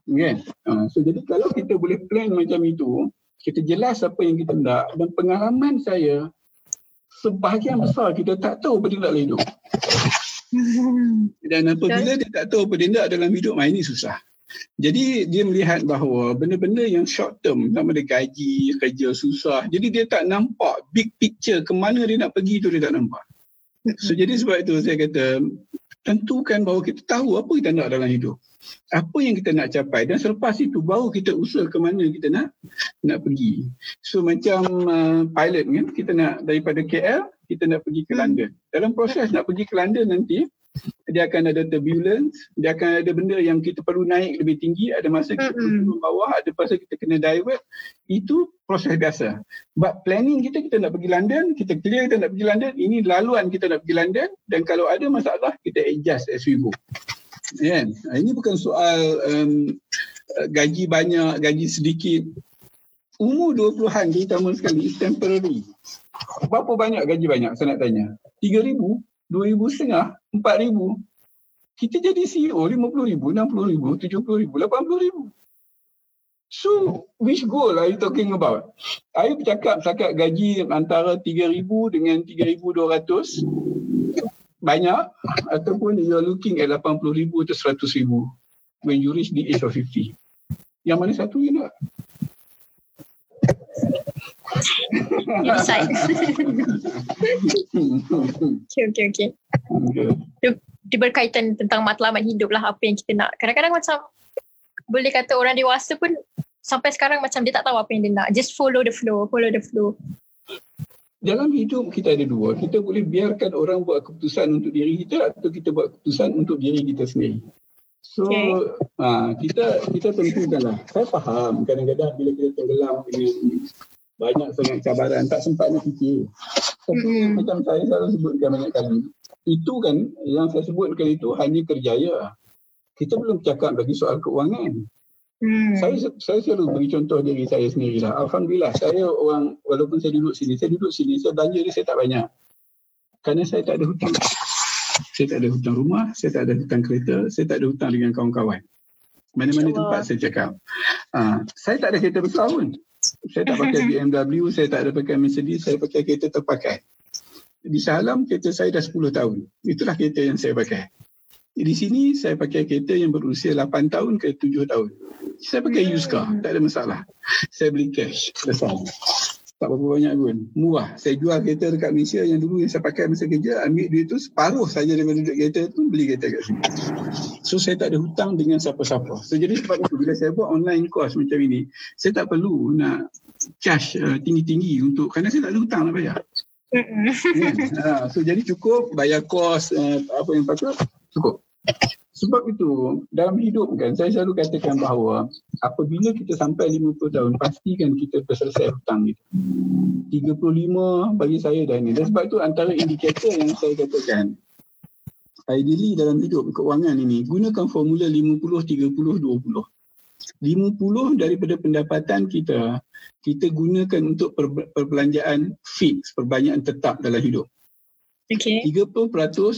Kan? Uh, so jadi kalau kita boleh plan macam itu, kita jelas apa yang kita nak dan pengalaman saya, sebahagian besar kita tak tahu apa dia nak hidup. <laughs> Dan apabila dia tak tahu apa dia nak dalam hidup, ini susah. Jadi dia melihat bahawa benda-benda yang short term sama ada gaji, kerja susah. Jadi dia tak nampak big picture ke mana dia nak pergi tu dia tak nampak. So jadi sebab itu saya kata tentukan bahawa kita tahu apa kita nak dalam hidup. Apa yang kita nak capai dan selepas itu baru kita usaha ke mana kita nak nak pergi. So macam uh, pilot kan kita nak daripada KL kita nak pergi ke London. Dalam proses nak pergi ke London nanti dia akan ada turbulence, dia akan ada benda yang kita perlu naik lebih tinggi, ada masa kita perlu turun bawah, ada masa kita kena divert. Itu proses biasa. But planning kita, kita nak pergi London, kita clear kita nak pergi London, ini laluan kita nak pergi London dan kalau ada masalah, kita adjust as we go. Kan? Ini bukan soal um, gaji banyak, gaji sedikit. Umur 20-an terutama sekali is temporary. Berapa banyak gaji banyak saya nak tanya? 3,000? Dua ribu setengah, empat ribu. Kita jadi CEO lima puluh ribu, enam puluh ribu, tujuh puluh ribu, lapan puluh ribu. So, which goal are you talking about? Saya bercakap sakat gaji antara tiga ribu dengan tiga ribu dua ratus banyak ataupun you are looking at lapan puluh ribu atau seratus ribu when you reach the age of fifty. Yang mana satu you nak? Insight. okay, okay, okay. Dia, dia berkaitan tentang matlamat hidup lah apa yang kita nak. Kadang-kadang macam boleh kata orang dewasa pun sampai sekarang macam dia tak tahu apa yang dia nak. Just follow the flow, follow the flow. Dalam hidup kita ada dua. Kita boleh biarkan orang buat keputusan untuk diri kita atau kita buat keputusan untuk diri kita sendiri. So okay. uh, kita kita tentukanlah. Saya faham kadang-kadang bila kita tenggelam dengan banyak sangat cabaran tak sempat nak fikir tapi mm-hmm. macam saya selalu sebutkan banyak kali itu kan yang saya sebutkan itu hanya kerjaya kita belum cakap lagi soal keuangan Hmm. Saya saya selalu bagi contoh diri saya sendirilah. Alhamdulillah saya orang walaupun saya duduk sini, saya duduk sini, saya belanja ni saya tak banyak. Kerana saya tak ada hutang. Saya tak ada hutang rumah, saya tak ada hutang kereta, saya tak ada hutang dengan kawan-kawan. Mana-mana tempat saya cakap. Uh, saya tak ada kereta besar pun. Saya tak pakai <laughs> BMW, saya tak ada pakai Mercedes, saya pakai kereta terpakai. Di Salam kereta saya dah 10 tahun. Itulah kereta yang saya pakai. Di sini saya pakai kereta yang berusia 8 tahun ke 7 tahun. Saya pakai used car, tak ada masalah. Saya beli cash, selesai tak berapa banyak pun. Murah. Saya jual kereta dekat Malaysia yang dulu yang saya pakai masa kerja, ambil duit tu separuh saja daripada duit kereta tu, beli kereta kat sini. So saya tak ada hutang dengan siapa-siapa. So jadi sebab itu, bila saya buat online course macam ini, saya tak perlu nak cash uh, tinggi-tinggi untuk, kerana saya tak ada hutang nak bayar. yeah. uh, so jadi cukup bayar kos uh, apa yang patut, cukup. Sebab itu dalam hidup kan saya selalu katakan bahawa apabila kita sampai 50 tahun pastikan kita berselesai hutang itu. 35 bagi saya dah ni. Dan sebab itu antara indikator yang saya katakan ideally dalam hidup keuangan ini gunakan formula 50 30 20. 50 daripada pendapatan kita kita gunakan untuk perbelanjaan fix perbelanjaan tetap dalam hidup. Okay. 30%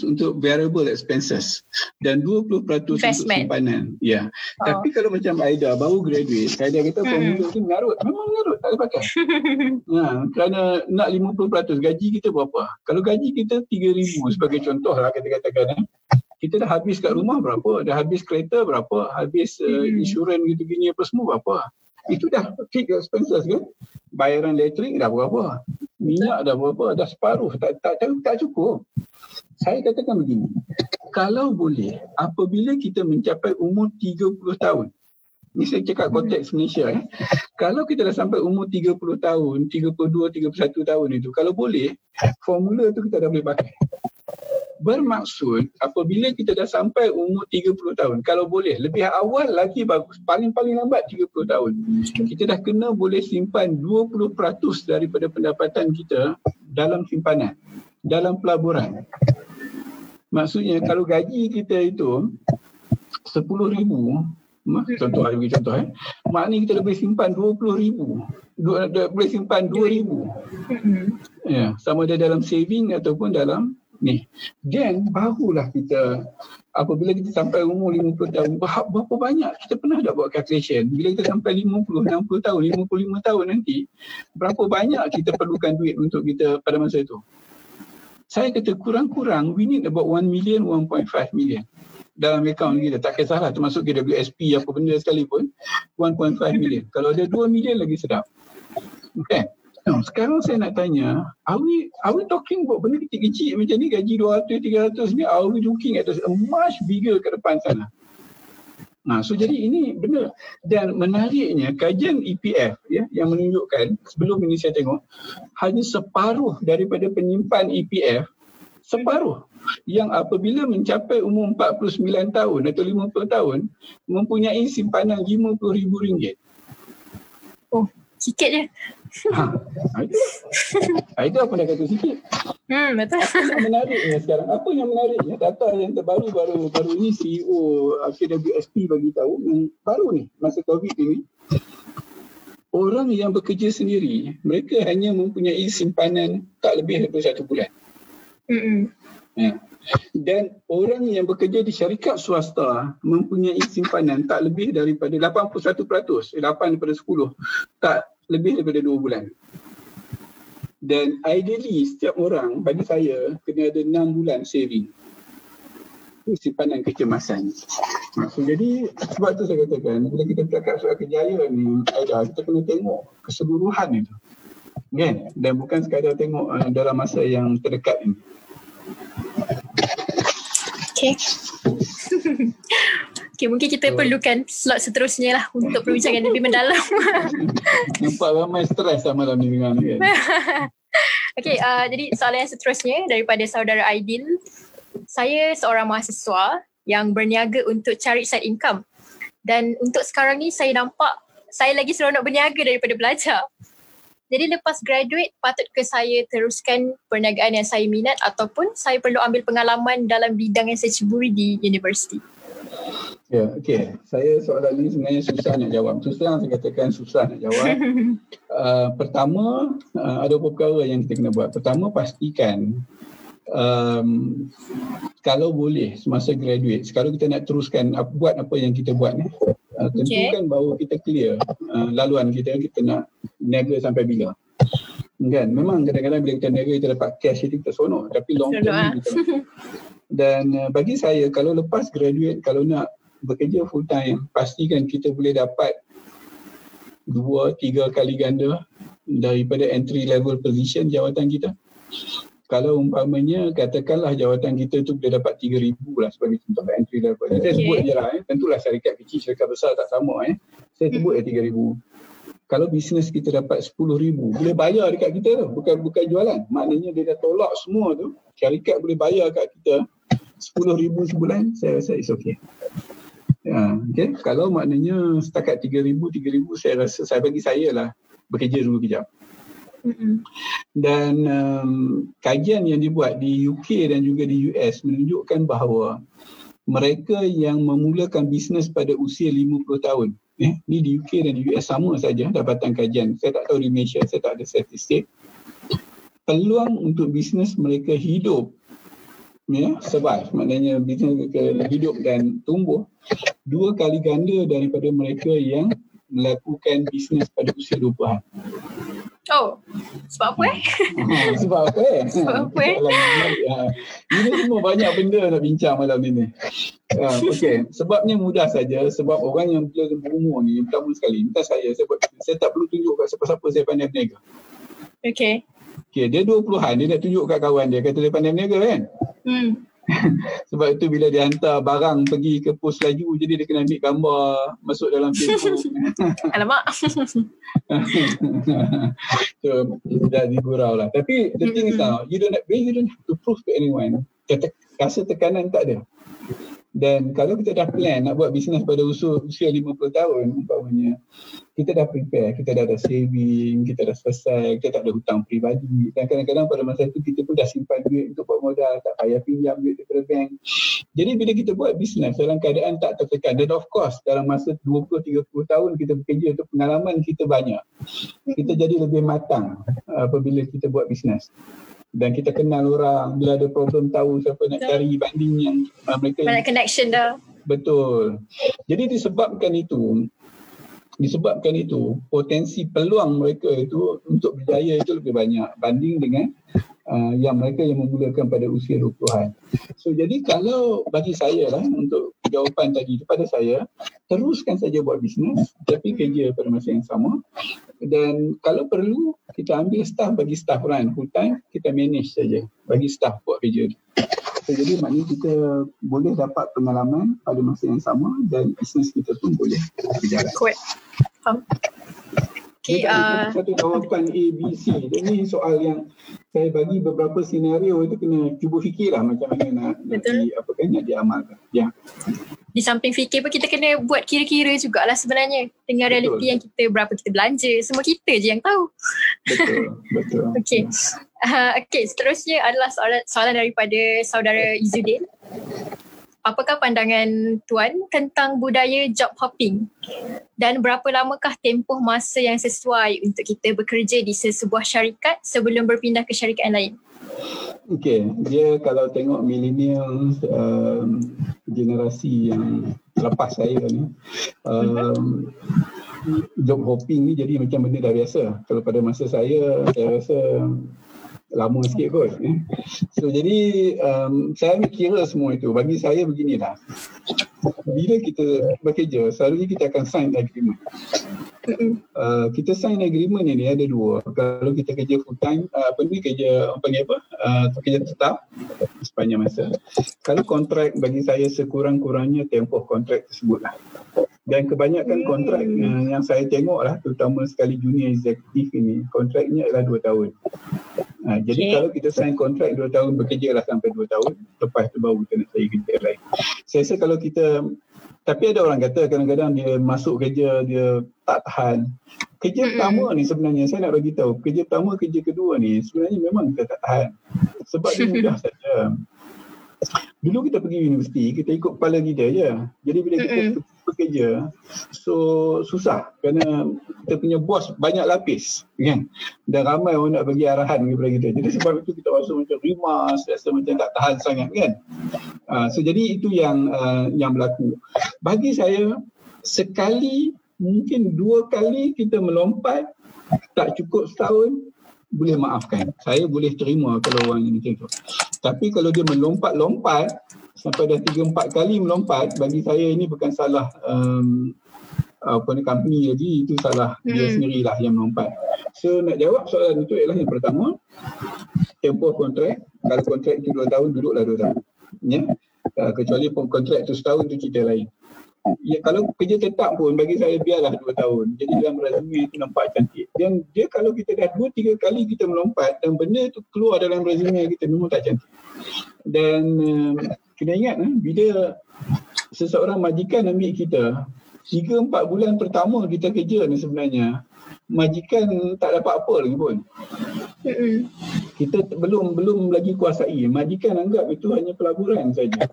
untuk variable expenses dan 20% Investment. untuk simpanan. Ya. Oh. Tapi kalau macam Aida baru graduate, Aida kata formula hmm. tu mengarut. Memang mengarut, tak ada pakai. <laughs> ha, kerana nak 50% gaji kita berapa? Kalau gaji kita 3000 sebagai contoh lah kita katakan eh. Kita dah habis kat rumah berapa? Dah habis kereta berapa? Habis uh, hmm. insurans gitu-gini apa semua berapa? Itu dah fixed expenses kan? Bayaran elektrik dah berapa? Minyak dah berapa dah separuh. Tak tak tak, tak cukup. Saya katakan begini. Kalau boleh apabila kita mencapai umur 30 tahun. Ni saya cakap konteks Malaysia eh. Kalau kita dah sampai umur 30 tahun 32 31 tahun itu kalau boleh formula tu kita dah boleh pakai bermaksud apabila kita dah sampai umur 30 tahun kalau boleh lebih awal lagi bagus. Paling-paling lambat 30 tahun. Kita dah kena boleh simpan 20% daripada pendapatan kita dalam simpanan dalam pelaburan. Maksudnya kalau gaji kita itu 10,000 contoh bagi contoh eh. Maknanya kita lebih simpan 20,000 boleh simpan 2,000 ya sama ada dalam saving ataupun dalam ni. Then barulah kita apabila kita sampai umur 50 tahun, berapa banyak kita pernah dah buat calculation. Bila kita sampai 50, 60 tahun, 55 tahun nanti, berapa banyak kita perlukan duit untuk kita pada masa itu. Saya kata kurang-kurang we need about 1 million, 1.5 million dalam akaun kita. Tak kisahlah termasuk KWSP apa benda sekalipun, 1.5 million. Kalau ada 2 million lagi sedap. Okay. No, sekarang saya nak tanya, are we, are we talking about benda kecil-kecil macam ni, gaji 200, 300 ni, are we looking at a much bigger ke depan sana? Nah, so jadi ini benar dan menariknya kajian EPF ya yang menunjukkan sebelum ini saya tengok hanya separuh daripada penyimpan EPF separuh yang apabila mencapai umur 49 tahun atau 50 tahun mempunyai simpanan RM50,000. Oh, sikit je. Ha, Aida pun dah kata sikit. Hmm, betul. Apa yang menariknya sekarang? Apa yang menariknya? Data yang terbaru baru baru ini CEO KWSP bagi tahu baru ni masa COVID ini orang yang bekerja sendiri mereka hanya mempunyai simpanan tak lebih daripada satu bulan. Hmm. Ya. Dan orang yang bekerja di syarikat swasta mempunyai simpanan tak lebih daripada 81%, 8 daripada 10 tak lebih daripada dua bulan. Dan ideally setiap orang bagi saya kena ada enam bulan saving. Itu simpanan kecemasan. So, jadi sebab tu saya katakan bila kita bercakap soal kejayaan ni Aida, kita kena tengok keseluruhan itu. Kan? Dan bukan sekadar tengok uh, dalam masa yang terdekat ini. Okay. <laughs> Okay, mungkin kita so, perlukan slot seterusnya lah untuk perbincangan lebih mendalam. <laughs> Nampak ramai stres sama dalam ni dengan kan. <laughs> okay, uh, jadi soalan yang seterusnya daripada saudara Aidil. Saya seorang mahasiswa yang berniaga untuk cari side income. Dan untuk sekarang ni saya nampak saya lagi seronok berniaga daripada belajar. Jadi lepas graduate, patut ke saya teruskan perniagaan yang saya minat ataupun saya perlu ambil pengalaman dalam bidang yang saya ceburi di universiti? Ya, okey. Saya soalan ini sebenarnya susah nak jawab. Susah saya katakan susah nak jawab. <laughs> uh, pertama, uh, ada beberapa perkara yang kita kena buat. Pertama, pastikan um, kalau boleh semasa graduate, sekarang kita nak teruskan uh, buat apa yang kita buat ni. Uh, tentukan okay. bahawa kita clear uh, laluan kita, kita nak niaga sampai bila. Kan? Memang kadang-kadang bila kita niaga, kita dapat cash itu kita sonok. Tapi long term ni kita <laughs> Dan uh, bagi saya kalau lepas graduate kalau nak bekerja full time pastikan kita boleh dapat dua tiga kali ganda daripada entry level position jawatan kita. Kalau umpamanya katakanlah jawatan kita tu boleh dapat 3000 lah sebagai contoh entry level. Okay. Saya sebut je lah eh. Tentulah syarikat kecil, syarikat besar tak sama eh. Saya sebut hmm. ya 3000. Kalau bisnes kita dapat 10,000, boleh bayar dekat kita tu. Bukan bukan jualan. Maknanya dia dah tolak semua tu. Syarikat boleh bayar kat kita RM10,000 sebulan, saya rasa it's okay. Ya, okay. Kalau maknanya setakat RM3,000, RM3,000 saya rasa saya bagi saya lah bekerja dulu kejap. Dan um, kajian yang dibuat di UK dan juga di US menunjukkan bahawa mereka yang memulakan bisnes pada usia 50 tahun eh, ni di UK dan di US sama saja dapatan kajian saya tak tahu di Malaysia saya tak ada statistik peluang untuk bisnes mereka hidup ya survive maknanya bisnes mereka hidup dan tumbuh dua kali ganda daripada mereka yang melakukan bisnes pada usia 20-an Oh, sebab apa eh? Ha, sebab apa eh? <laughs> Sebab apa eh? Ha, ini semua banyak benda nak bincang malam ini. Ha, okay, sebabnya mudah saja. Sebab orang yang bila berumur ni, pertama sekali, entah saya, saya, saya tak perlu tunjuk kat siapa-siapa saya pandai berniaga. Okay. Okay, dia 20-an, dia nak tunjuk kat kawan dia, kata dia pandai berniaga kan? Hmm. <laughs> Sebab itu bila dia hantar barang pergi ke pos laju jadi dia kena ambil gambar masuk dalam Facebook. <laughs> Alamak. <laughs> so, dah digurau lah. Tapi the thing is now, you don't, you don't have to prove to anyone. Kata, rasa tekanan tak ada. Dan kalau kita dah plan nak buat bisnes pada usia, usia 50 tahun umpamanya, kita dah prepare, kita dah ada saving, kita dah selesai, kita tak ada hutang peribadi. Dan kadang-kadang pada masa itu kita pun dah simpan duit untuk buat modal, tak payah pinjam duit daripada bank. Jadi bila kita buat bisnes dalam keadaan tak tertekan, dan of course dalam masa 20-30 tahun kita bekerja itu pengalaman kita banyak. Kita jadi lebih matang apabila kita buat bisnes dan kita kenal orang. Bila ada problem tahu siapa nak cari banding yang uh, mereka banyak connection dah betul. Jadi disebabkan itu disebabkan itu potensi peluang mereka itu untuk berjaya itu lebih banyak banding dengan uh, yang mereka yang memulakan pada usia 20-an. So jadi kalau bagi saya lah untuk jawapan tadi kepada saya teruskan saja buat bisnes tapi kerja pada masa yang sama dan kalau perlu kita ambil staff bagi staff run time kita manage saja bagi staff buat kerja So, jadi maknanya kita boleh dapat pengalaman pada masa yang sama dan bisnes kita pun boleh berjalan. Kuat. Faham. Okay, uh, satu jawapan A, B, C. Ini soal yang saya bagi beberapa senario itu kena cuba fikirlah macam mana nak, nak di, apa kan, nak diamalkan. Ya. Di samping fikir pun kita kena buat kira-kira jugalah sebenarnya dengan betul. realiti yang kita berapa kita belanja. Semua kita je yang tahu. Betul. <laughs> betul. okay. Uh, okay, seterusnya adalah soalan, soalan daripada saudara Izudin. Apakah pandangan Tuan tentang budaya job hopping? Dan berapa lamakah tempoh masa yang sesuai untuk kita bekerja di sesebuah syarikat sebelum berpindah ke syarikat lain? Okay, dia kalau tengok millennial um, generasi yang lepas saya ni, um, job hopping ni jadi macam benda dah biasa. Kalau pada masa saya, saya rasa lama sikit kot. <laughs> So jadi um, saya ambil kira semua itu. Bagi saya beginilah. Bila kita bekerja, selalunya kita akan sign agreement. Uh, kita sign agreement ini ada dua. Kalau kita kerja full time, uh, apa ni kerja apa ni apa? Uh, kerja tetap sepanjang masa. Kalau kontrak bagi saya sekurang-kurangnya tempoh kontrak tersebut lah. Dan kebanyakan kontrak uh, yang saya tengok lah, terutama sekali junior executive ini, kontraknya adalah dua tahun. Ha, jadi okay. kalau kita sign kontrak 2 tahun bekerja lah sampai 2 tahun lepas tu baru kita nak cari kerja lain. Saya rasa kalau kita tapi ada orang kata kadang-kadang dia masuk kerja dia tak tahan. Kerja mm-hmm. pertama ni sebenarnya saya nak bagi tahu, kerja pertama kerja kedua ni sebenarnya memang kita tak tahan. Sebab dia mudah <laughs> saja. Dulu kita pergi universiti, kita ikut kepala kita je. Jadi bila kita mm-hmm. Bekerja, so susah kerana kita punya bos banyak lapis. kan? Dan ramai orang nak bagi arahan kepada kita. Jadi sebab itu kita rasa macam rimas, rasa macam tak tahan sangat kan. Uh, so jadi itu yang uh, yang berlaku. Bagi saya, sekali, mungkin dua kali kita melompat, tak cukup setahun, boleh maafkan. Saya boleh terima kalau orang ini macam tu. Tapi kalau dia melompat-lompat sampai dah tiga empat kali melompat, bagi saya ini bukan salah um, apa ni company lagi, itu salah hmm. dia sendirilah yang melompat. So nak jawab soalan itu ialah yang pertama, tempoh kontrak. Kalau kontrak itu dua tahun, duduklah dua tahun. Ya? Uh, kecuali pun kontrak itu setahun, itu cerita lain ya, kalau kerja tetap pun bagi saya biarlah dua tahun. Jadi dalam resume itu nampak cantik. Dan dia kalau kita dah dua tiga kali kita melompat dan benda itu keluar dalam resume kita memang tak cantik. Dan uh, kena ingat uh, bila seseorang majikan ambil kita tiga empat bulan pertama kita kerja ni sebenarnya majikan tak dapat apa lagi pun. Kita belum belum lagi kuasai. Majikan anggap itu hanya pelaburan saja.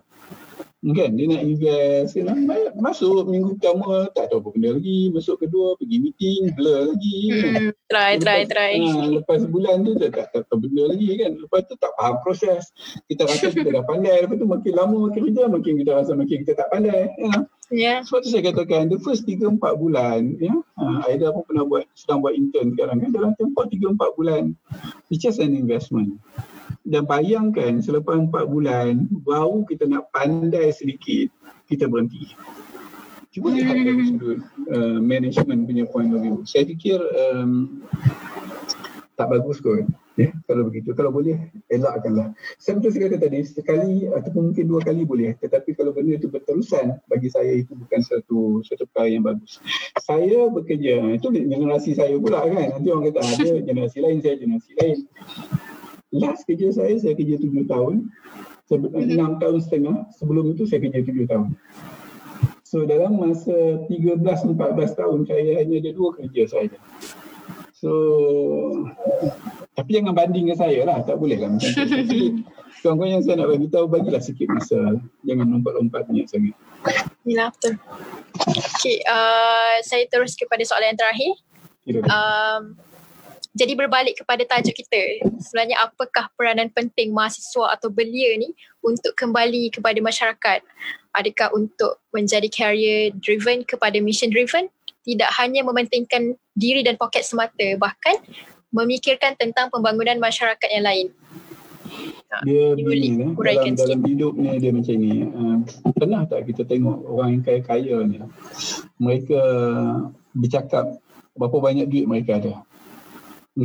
Kan dia nak invest kan? Masuk minggu pertama tak tahu apa benda lagi Masuk kedua pergi meeting blur lagi kan? hmm, Try lepas, try try ha, Lepas sebulan tu tak, tak, tak tahu benda lagi kan Lepas tu tak faham proses Kita rasa <laughs> kita dah pandai Lepas tu makin lama makin kerja Makin kita rasa makin kita tak pandai ya. Yeah. Sebab tu saya katakan The first 3-4 bulan ya, ha, Aida pun pernah buat Sedang buat intern sekarang kan Dalam tempoh 3-4 bulan It's just an investment dan bayangkan selepas empat bulan baru kita nak pandai sedikit kita berhenti. Cuba lihat dari hmm. sudut uh, management punya point of view. Saya fikir um, tak bagus kot ya, kalau begitu kalau boleh elakkanlah. Saya betul sekali tadi sekali ataupun mungkin dua kali boleh. Tetapi kalau benda itu berterusan bagi saya itu bukan satu satu perkara yang bagus. Saya bekerja itu generasi saya pula kan. Nanti orang kata ada generasi lain saya generasi lain last kerja saya, saya kerja tujuh tahun. Mhm. Enam tahun setengah. Sebelum itu saya kerja tujuh tahun. So dalam masa 13-14 tahun saya hanya ada dua kerja saja. So tapi jangan banding dengan saya lah. Tak boleh lah macam tu. <laughs> Kawan-kawan yang saya nak bagi tahu bagilah sikit masa. Jangan lompat-lompat banyak sangat. Ya betul. Okay, uh, saya terus kepada soalan yang terakhir. Um, jadi berbalik kepada tajuk kita sebenarnya apakah peranan penting mahasiswa atau belia ni untuk kembali kepada masyarakat? Adakah untuk menjadi career driven kepada mission driven? Tidak hanya mementingkan diri dan poket semata bahkan memikirkan tentang pembangunan masyarakat yang lain. Ha, dia begini eh. dalam, dalam hidup ni dia macam ni. Uh, pernah tak kita tengok orang yang kaya-kaya ni? Mereka bercakap berapa banyak duit mereka ada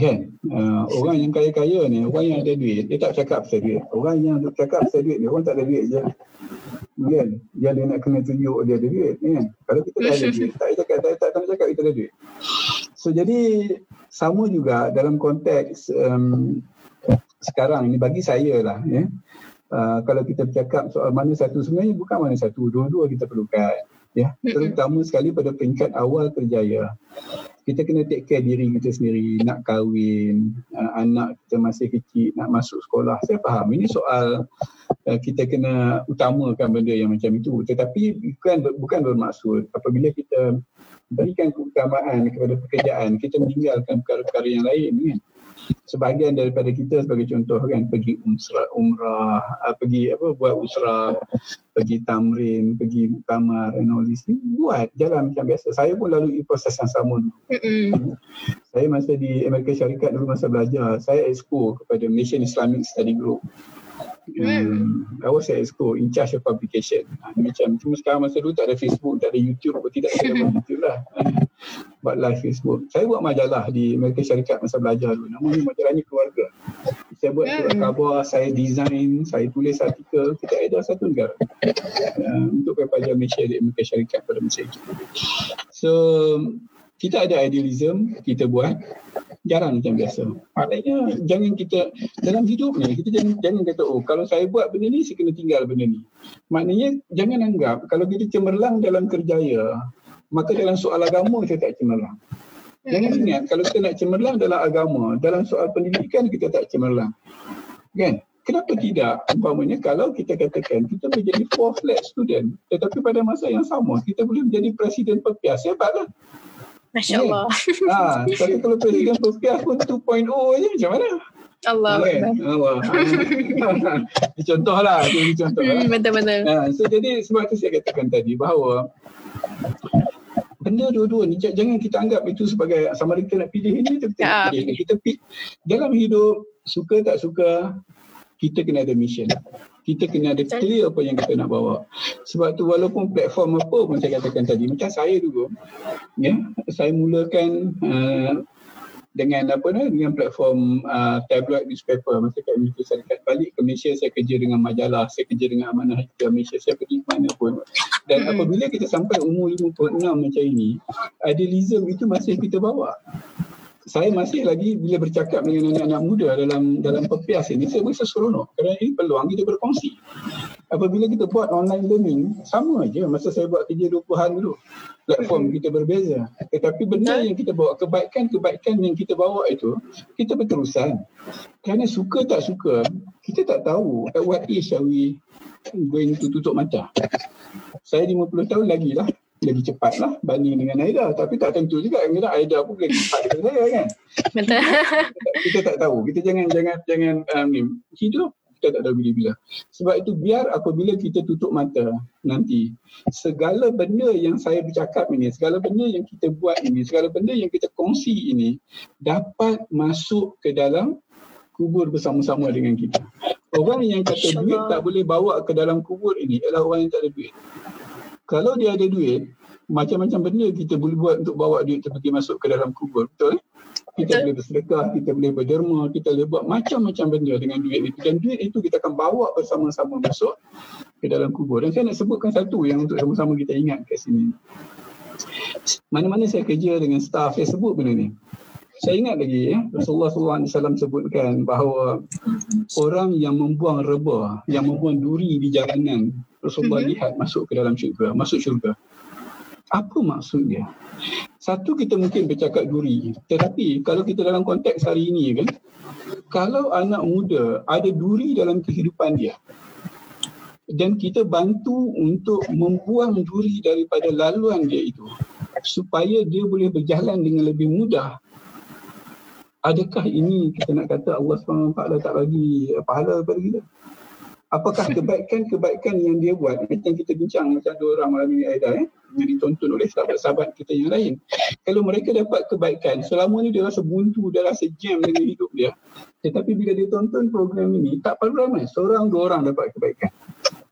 kan? Uh, orang yang kaya-kaya ni orang yang ada duit dia tak cakap pasal duit. Orang yang cakap pasal duit ni orang tak ada duit je. Kan? Dia dia nak kena tunjuk dia ada duit kan? Kalau kita tak ada duit <laughs> tak cakap tak tak, tak cakap kita ada duit. So jadi sama juga dalam konteks um, sekarang ni bagi saya lah ya. Uh, kalau kita bercakap soal mana satu sebenarnya bukan mana satu dua-dua kita perlukan ya. Terutama sekali pada peringkat awal kerjaya kita kena take care diri kita sendiri nak kahwin uh, anak kita masih kecil nak masuk sekolah. Saya faham ini soal uh, kita kena utamakan benda yang macam itu. Tetapi bukan bukan bermaksud apabila kita berikan keutamaan kepada pekerjaan kita meninggalkan perkara-perkara yang lain kan sebahagian daripada kita sebagai contoh kan pergi umrah, umrah uh, pergi apa buat usrah pergi tamrin pergi muktamar and all this buat jalan macam biasa. Saya pun lalui proses yang sama dulu. Mm-hmm. saya masa di Amerika Syarikat dulu masa belajar saya exco kepada Malaysian Islamic Study Group Um, I was at EXCO in charge of publication. Ha, macam cuma sekarang masa dulu tak ada Facebook, tak ada YouTube, tidak ada <laughs> YouTube lah. buat live Facebook. Saya buat majalah di Amerika Syarikat masa belajar dulu. Nama majalahnya keluarga. Saya buat surat khabar, saya design, saya tulis artikel. Kita ada satu negara uh, untuk pelajar Malaysia di Amerika Syarikat pada masa itu. So, kita ada idealism, kita buat jarang macam biasa. Maknanya jangan kita dalam hidup ni kita jangan jangan kata oh kalau saya buat benda ni saya kena tinggal benda ni. Maknanya jangan anggap kalau kita cemerlang dalam kerjaya maka dalam soal agama kita tak cemerlang. Jangan hmm. ingat kalau kita nak cemerlang dalam agama, dalam soal pendidikan kita tak cemerlang. Kan? Kenapa tidak? Umpamanya kalau kita katakan kita menjadi four flat student tetapi pada masa yang sama kita boleh menjadi presiden perpias, hebatlah. Masya Allah. Ha, tapi kalau presiden Turkiya pun 2.0 je macam mana? Allah. Okay. Allah. Contohlah, contoh. Hmm, betul-betul. Ha, so jadi sebab tu saya katakan tadi bahawa benda dua-dua ni jangan kita anggap itu sebagai sama ada kita nak pilih ini kita ya. pilih. Kita pilih. Dalam hidup suka tak suka kita kena ada mission kita kena ada clear apa yang kita nak bawa. Sebab tu walaupun platform apa pun saya katakan tadi, macam saya dulu, ya, saya mulakan uh, dengan apa ni dengan platform uh, tabloid newspaper masa kat saya dekat balik ke Malaysia saya kerja dengan majalah saya kerja dengan amanah hijau Malaysia saya pergi mana pun dan hmm. apabila kita sampai umur 56 macam ini idealism itu masih kita bawa saya masih lagi bila bercakap dengan anak-anak muda dalam dalam pepias ini saya rasa seronok. Kerana ini peluang kita berkongsi. Apabila kita buat online learning sama aja masa saya buat kerja 20-an dulu. Platform kita berbeza. Tetapi benda yang kita bawa kebaikan-kebaikan yang kita bawa itu kita berterusan. Kerana suka tak suka kita tak tahu at what age are we going to tutup mata. Saya 50 tahun lagi lah lagi cepat lah banding dengan Aida. Tapi tak tentu juga. Kira Aida pun lagi cepat dengan saya kan. Betul. Kita, <laughs> kita tak tahu. Kita jangan jangan jangan um, ni. Hidup kita tak tahu bila-bila. Sebab itu biar apabila kita tutup mata nanti, segala benda yang saya bercakap ini, segala benda yang kita buat ini, segala benda yang kita kongsi ini dapat masuk ke dalam kubur bersama-sama dengan kita. Orang yang kata duit tak boleh bawa ke dalam kubur ini adalah orang yang tak ada duit. Kalau dia ada duit, macam-macam benda kita boleh buat untuk bawa duit seperti masuk ke dalam kubur. Betul? kita boleh bersedekah, kita boleh berderma, kita boleh buat macam-macam benda dengan duit itu. Dan duit itu kita akan bawa bersama-sama masuk ke dalam kubur. Dan saya nak sebutkan satu yang untuk sama-sama kita ingat kat sini. Mana-mana saya kerja dengan staff, saya sebut benda ni. Saya ingat lagi ya, Rasulullah SAW sebutkan bahawa orang yang membuang reba, yang membuang duri di jalanan, Rasulullah mm-hmm. lihat masuk ke dalam syurga, masuk syurga. Apa maksudnya? Satu kita mungkin bercakap duri. Tetapi kalau kita dalam konteks hari ini kan, kalau anak muda ada duri dalam kehidupan dia dan kita bantu untuk membuang duri daripada laluan dia itu supaya dia boleh berjalan dengan lebih mudah adakah ini kita nak kata Allah SWT tak bagi pahala kepada kita? Apakah kebaikan-kebaikan yang dia buat? Macam kita bincang macam dua orang malam ini Aida eh, yang ditonton oleh sahabat-sahabat kita yang lain. Kalau mereka dapat kebaikan selama ni dia rasa buntu dia rasa jam dengan hidup dia. Tetapi bila dia tonton program ini tak perlu ramai seorang dua orang dapat kebaikan.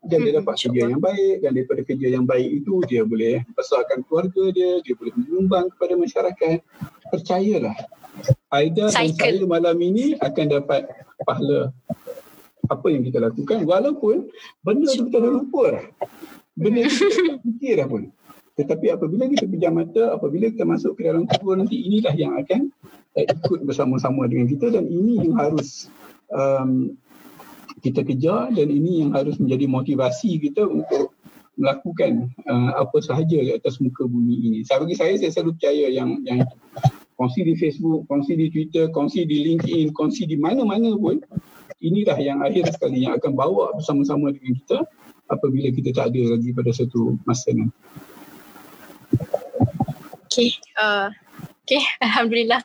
Dan dia dapat kerja yang baik dan daripada kerja yang baik itu dia boleh besarkan keluarga dia dia boleh menyumbang kepada masyarakat. Percayalah Aida dan saya malam ini akan dapat pahala apa yang kita lakukan walaupun benda tu kita dah lupa dah. Benda tu kita tak fikir dah pun. Tetapi apabila kita pejam mata, apabila kita masuk ke dalam kubur nanti inilah yang akan uh, ikut bersama-sama dengan kita dan ini yang harus um, kita kejar dan ini yang harus menjadi motivasi kita untuk melakukan uh, apa sahaja di atas muka bumi ini. Saya bagi saya saya selalu percaya yang yang kongsi di Facebook, kongsi di Twitter, kongsi di LinkedIn, kongsi di mana-mana pun inilah yang akhir sekali yang akan bawa bersama-sama dengan kita apabila kita tak ada lagi pada satu masa nanti. Okay, uh, okay, <laughs> Alhamdulillah.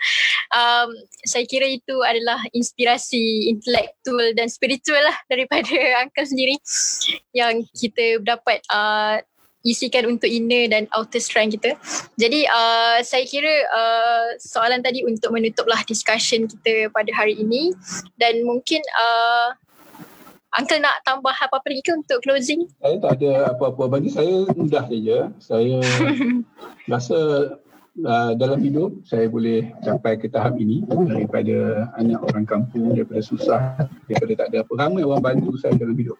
Um, saya kira itu adalah inspirasi intelektual dan spiritual lah daripada <laughs> Uncle sendiri yang kita dapat uh, isikan untuk inner dan outer strength kita. Jadi uh, saya kira uh, soalan tadi untuk menutuplah discussion kita pada hari ini dan mungkin uh, Uncle nak tambah apa-apa lagi ke untuk closing? Saya tak ada apa-apa. Bagi saya mudah saja. Saya <laughs> rasa uh, dalam hidup saya boleh sampai ke tahap ini daripada anak orang kampung, daripada susah, daripada tak ada apa. Ramai orang bantu saya dalam hidup.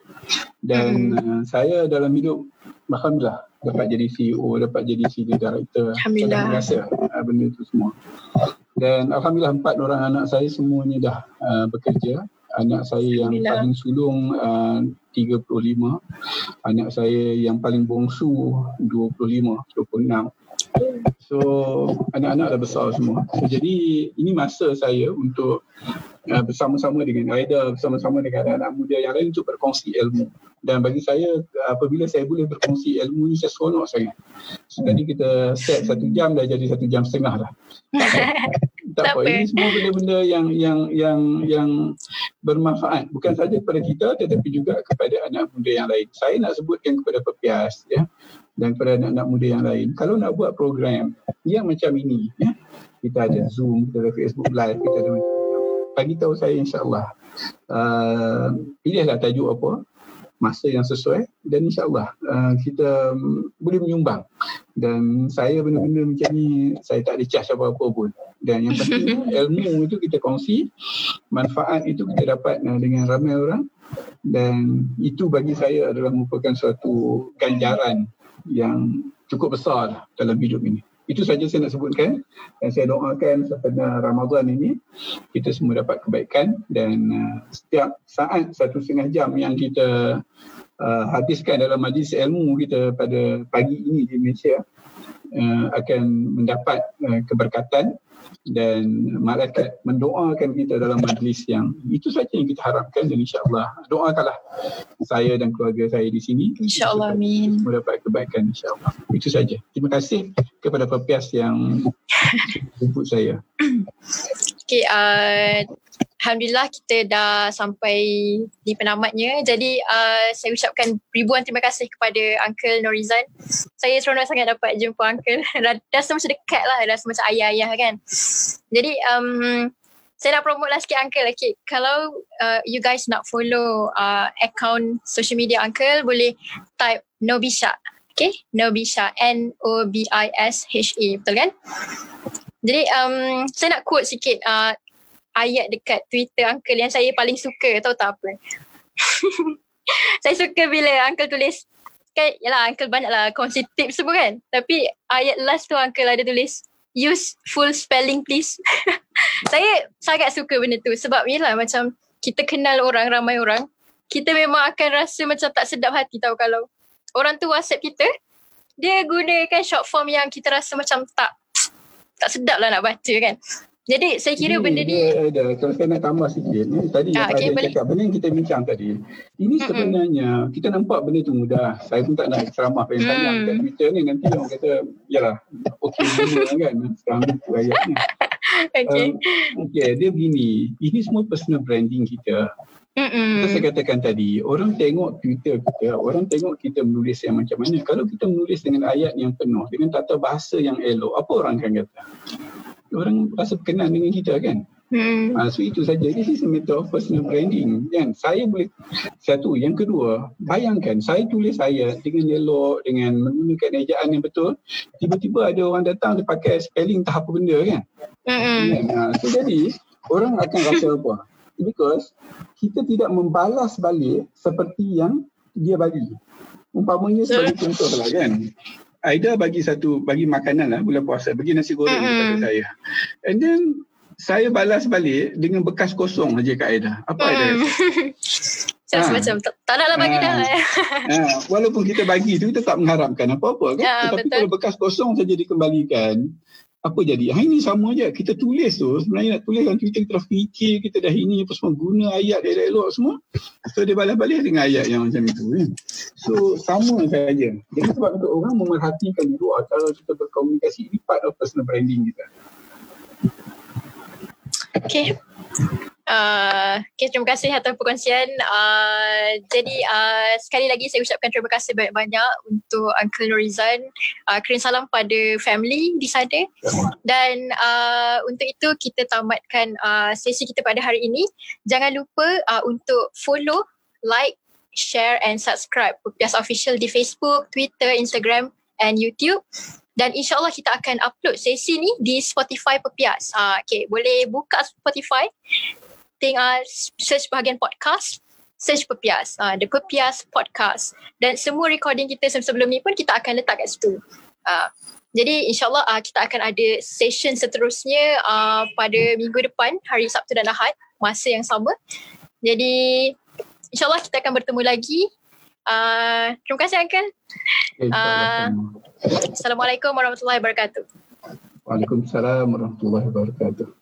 Dan uh, saya dalam hidup Alhamdulillah dapat jadi CEO, dapat jadi senior director. Alhamdulillah. Saya rasa uh, benda itu semua. Dan Alhamdulillah empat orang anak saya semuanya dah uh, bekerja. Anak saya yang paling sulung uh, 35. Anak saya yang paling bongsu 25, 26. So anak-anak dah besar semua. So, jadi ini masa saya untuk uh, bersama-sama dengan Aida, bersama-sama dengan anak-anak muda yang lain untuk berkongsi ilmu. Dan bagi saya apabila saya boleh berkongsi ilmu ni saya seronok sangat. So, tadi kita set satu jam dah jadi satu jam setengah dah. <laughs> tak apa. Ini semua benda-benda yang yang yang yang bermanfaat bukan saja kepada kita tetapi juga kepada anak muda yang lain. Saya nak sebutkan kepada pepias ya dan kepada anak-anak muda yang lain. Kalau nak buat program yang macam ini, ya, kita ada Zoom, kita ada Facebook Live, kita ada bagi tahu saya insyaAllah uh, pilihlah tajuk apa masa yang sesuai dan insyaAllah uh, kita um, boleh menyumbang. Dan saya benda-benda macam ni saya tak ada charge apa-apa pun. Dan yang penting <laughs> ilmu itu kita kongsi manfaat itu kita dapat uh, dengan ramai orang. Dan itu bagi saya adalah merupakan suatu ganjaran yang cukup besar dalam hidup ini. Itu saja saya nak sebutkan dan saya doakan sepanjang Ramadan ini kita semua dapat kebaikan dan uh, setiap saat satu setengah jam yang kita uh, habiskan dalam majlis ilmu kita pada pagi ini di Malaysia uh, akan mendapat uh, keberkatan dan malaikat mendoakan kita dalam majlis yang itu saja yang kita harapkan dan insyaAllah. Doakanlah saya dan keluarga saya di sini. insyaAllah amin. Semua dapat kebaikan insyaAllah. Itu saja. Terima kasih kepada pepias yang <laughs> jemput saya Okay, uh, Alhamdulillah kita dah sampai di penamatnya. Jadi uh, saya ucapkan ribuan terima kasih kepada Uncle Norizan. Saya seronok sangat dapat jumpa Uncle. <laughs> rasa macam dekat lah, rasa macam ayah-ayah kan. Jadi um, saya nak promote lah sikit Uncle. Okay. Kalau uh, you guys nak follow uh, account social media Uncle, boleh type Nobisha. Okay, Nobisha. N-O-B-I-S-H-A. Betul kan? Jadi um, saya nak quote sikit uh, ayat dekat Twitter uncle yang saya paling suka tahu tak apa. <laughs> saya suka bila uncle tulis kan yalah uncle banyak lah kongsi tips semua kan. Tapi ayat last tu uncle ada tulis use full spelling please. <laughs> saya sangat suka benda tu sebab yalah macam kita kenal orang ramai orang kita memang akan rasa macam tak sedap hati tahu kalau orang tu WhatsApp kita dia gunakan short form yang kita rasa macam tak tak sedap lah nak baca kan. Jadi saya kira ini, benda ni ada kalau saya nak tambah sikit ni tadi ah, okay, boleh. cakap benda yang kita bincang tadi. Ini Mm-mm. sebenarnya kita nampak benda tu mudah. Saya pun tak nak ceramah tanya mm. kat Twitter ni nanti orang kata yalah okey kan sekarang tu ayatnya. <laughs> <laughs> okay. Um, okay, dia begini. Ini semua personal branding kita. Mm-mm. Saya katakan tadi, orang tengok Twitter kita, orang tengok kita menulis yang macam mana. Kalau kita menulis dengan ayat yang penuh, dengan tata bahasa yang elok, apa orang akan kata? orang rasa berkenan dengan kita kan. Hmm. Uh, so itu saja. This is a matter of personal branding. Kan? Saya boleh satu. Yang kedua, bayangkan saya tulis saya dengan elok, dengan menggunakan ejaan yang betul. Tiba-tiba ada orang datang dia pakai spelling tak apa benda kan. Hmm. kan? Uh, so jadi orang akan rasa <laughs> apa? Because kita tidak membalas balik seperti yang dia bagi. Umpamanya sebagai contoh lah kan. Aida bagi satu bagi makanan lah bulan puasa bagi nasi goreng mm-hmm. kepada saya and then saya balas balik dengan bekas kosong aja kat Aida apa. Aida Saya ha. macam tak, tak naklah bagi ha. dah ha. <laughs> Walaupun kita bagi tu Kita tak mengharapkan apa-apa kan? ya, Tetapi betul. kalau bekas kosong saja dikembalikan apa jadi? Ha, ini sama je. Kita tulis tu. Sebenarnya nak tulis dalam Twitter kita dah fikir. Kita dah ini apa semua. Guna ayat dia elok semua. So dia balas-balas dengan ayat yang macam itu. Kan? So sama saja. Jadi sebab untuk orang memerhatikan dulu cara kita berkomunikasi. Ini part of personal branding kita. Okay. Uh, okay, terima kasih atas perkongsian. Uh, jadi uh, sekali lagi saya ucapkan terima kasih banyak-banyak untuk Uncle Norizan. Uh, kirim salam pada family di sana. Dan uh, untuk itu kita tamatkan uh, sesi kita pada hari ini. Jangan lupa uh, untuk follow, like, share and subscribe Pepias Official di Facebook, Twitter, Instagram and YouTube. Dan insyaAllah kita akan upload sesi ni di Spotify Pepias. Uh, okay, boleh buka Spotify tengok search bahagian podcast search Pepias. Uh, The Pepias Podcast. Dan semua recording kita sebelum ni pun kita akan letak kat situ. Uh, jadi insyaAllah uh, kita akan ada session seterusnya uh, pada minggu depan hari Sabtu dan Ahad masa yang sama. Jadi insyaAllah kita akan bertemu lagi uh, terima kasih Uncle. Uh, Assalamualaikum warahmatullahi wabarakatuh. Waalaikumsalam warahmatullahi wabarakatuh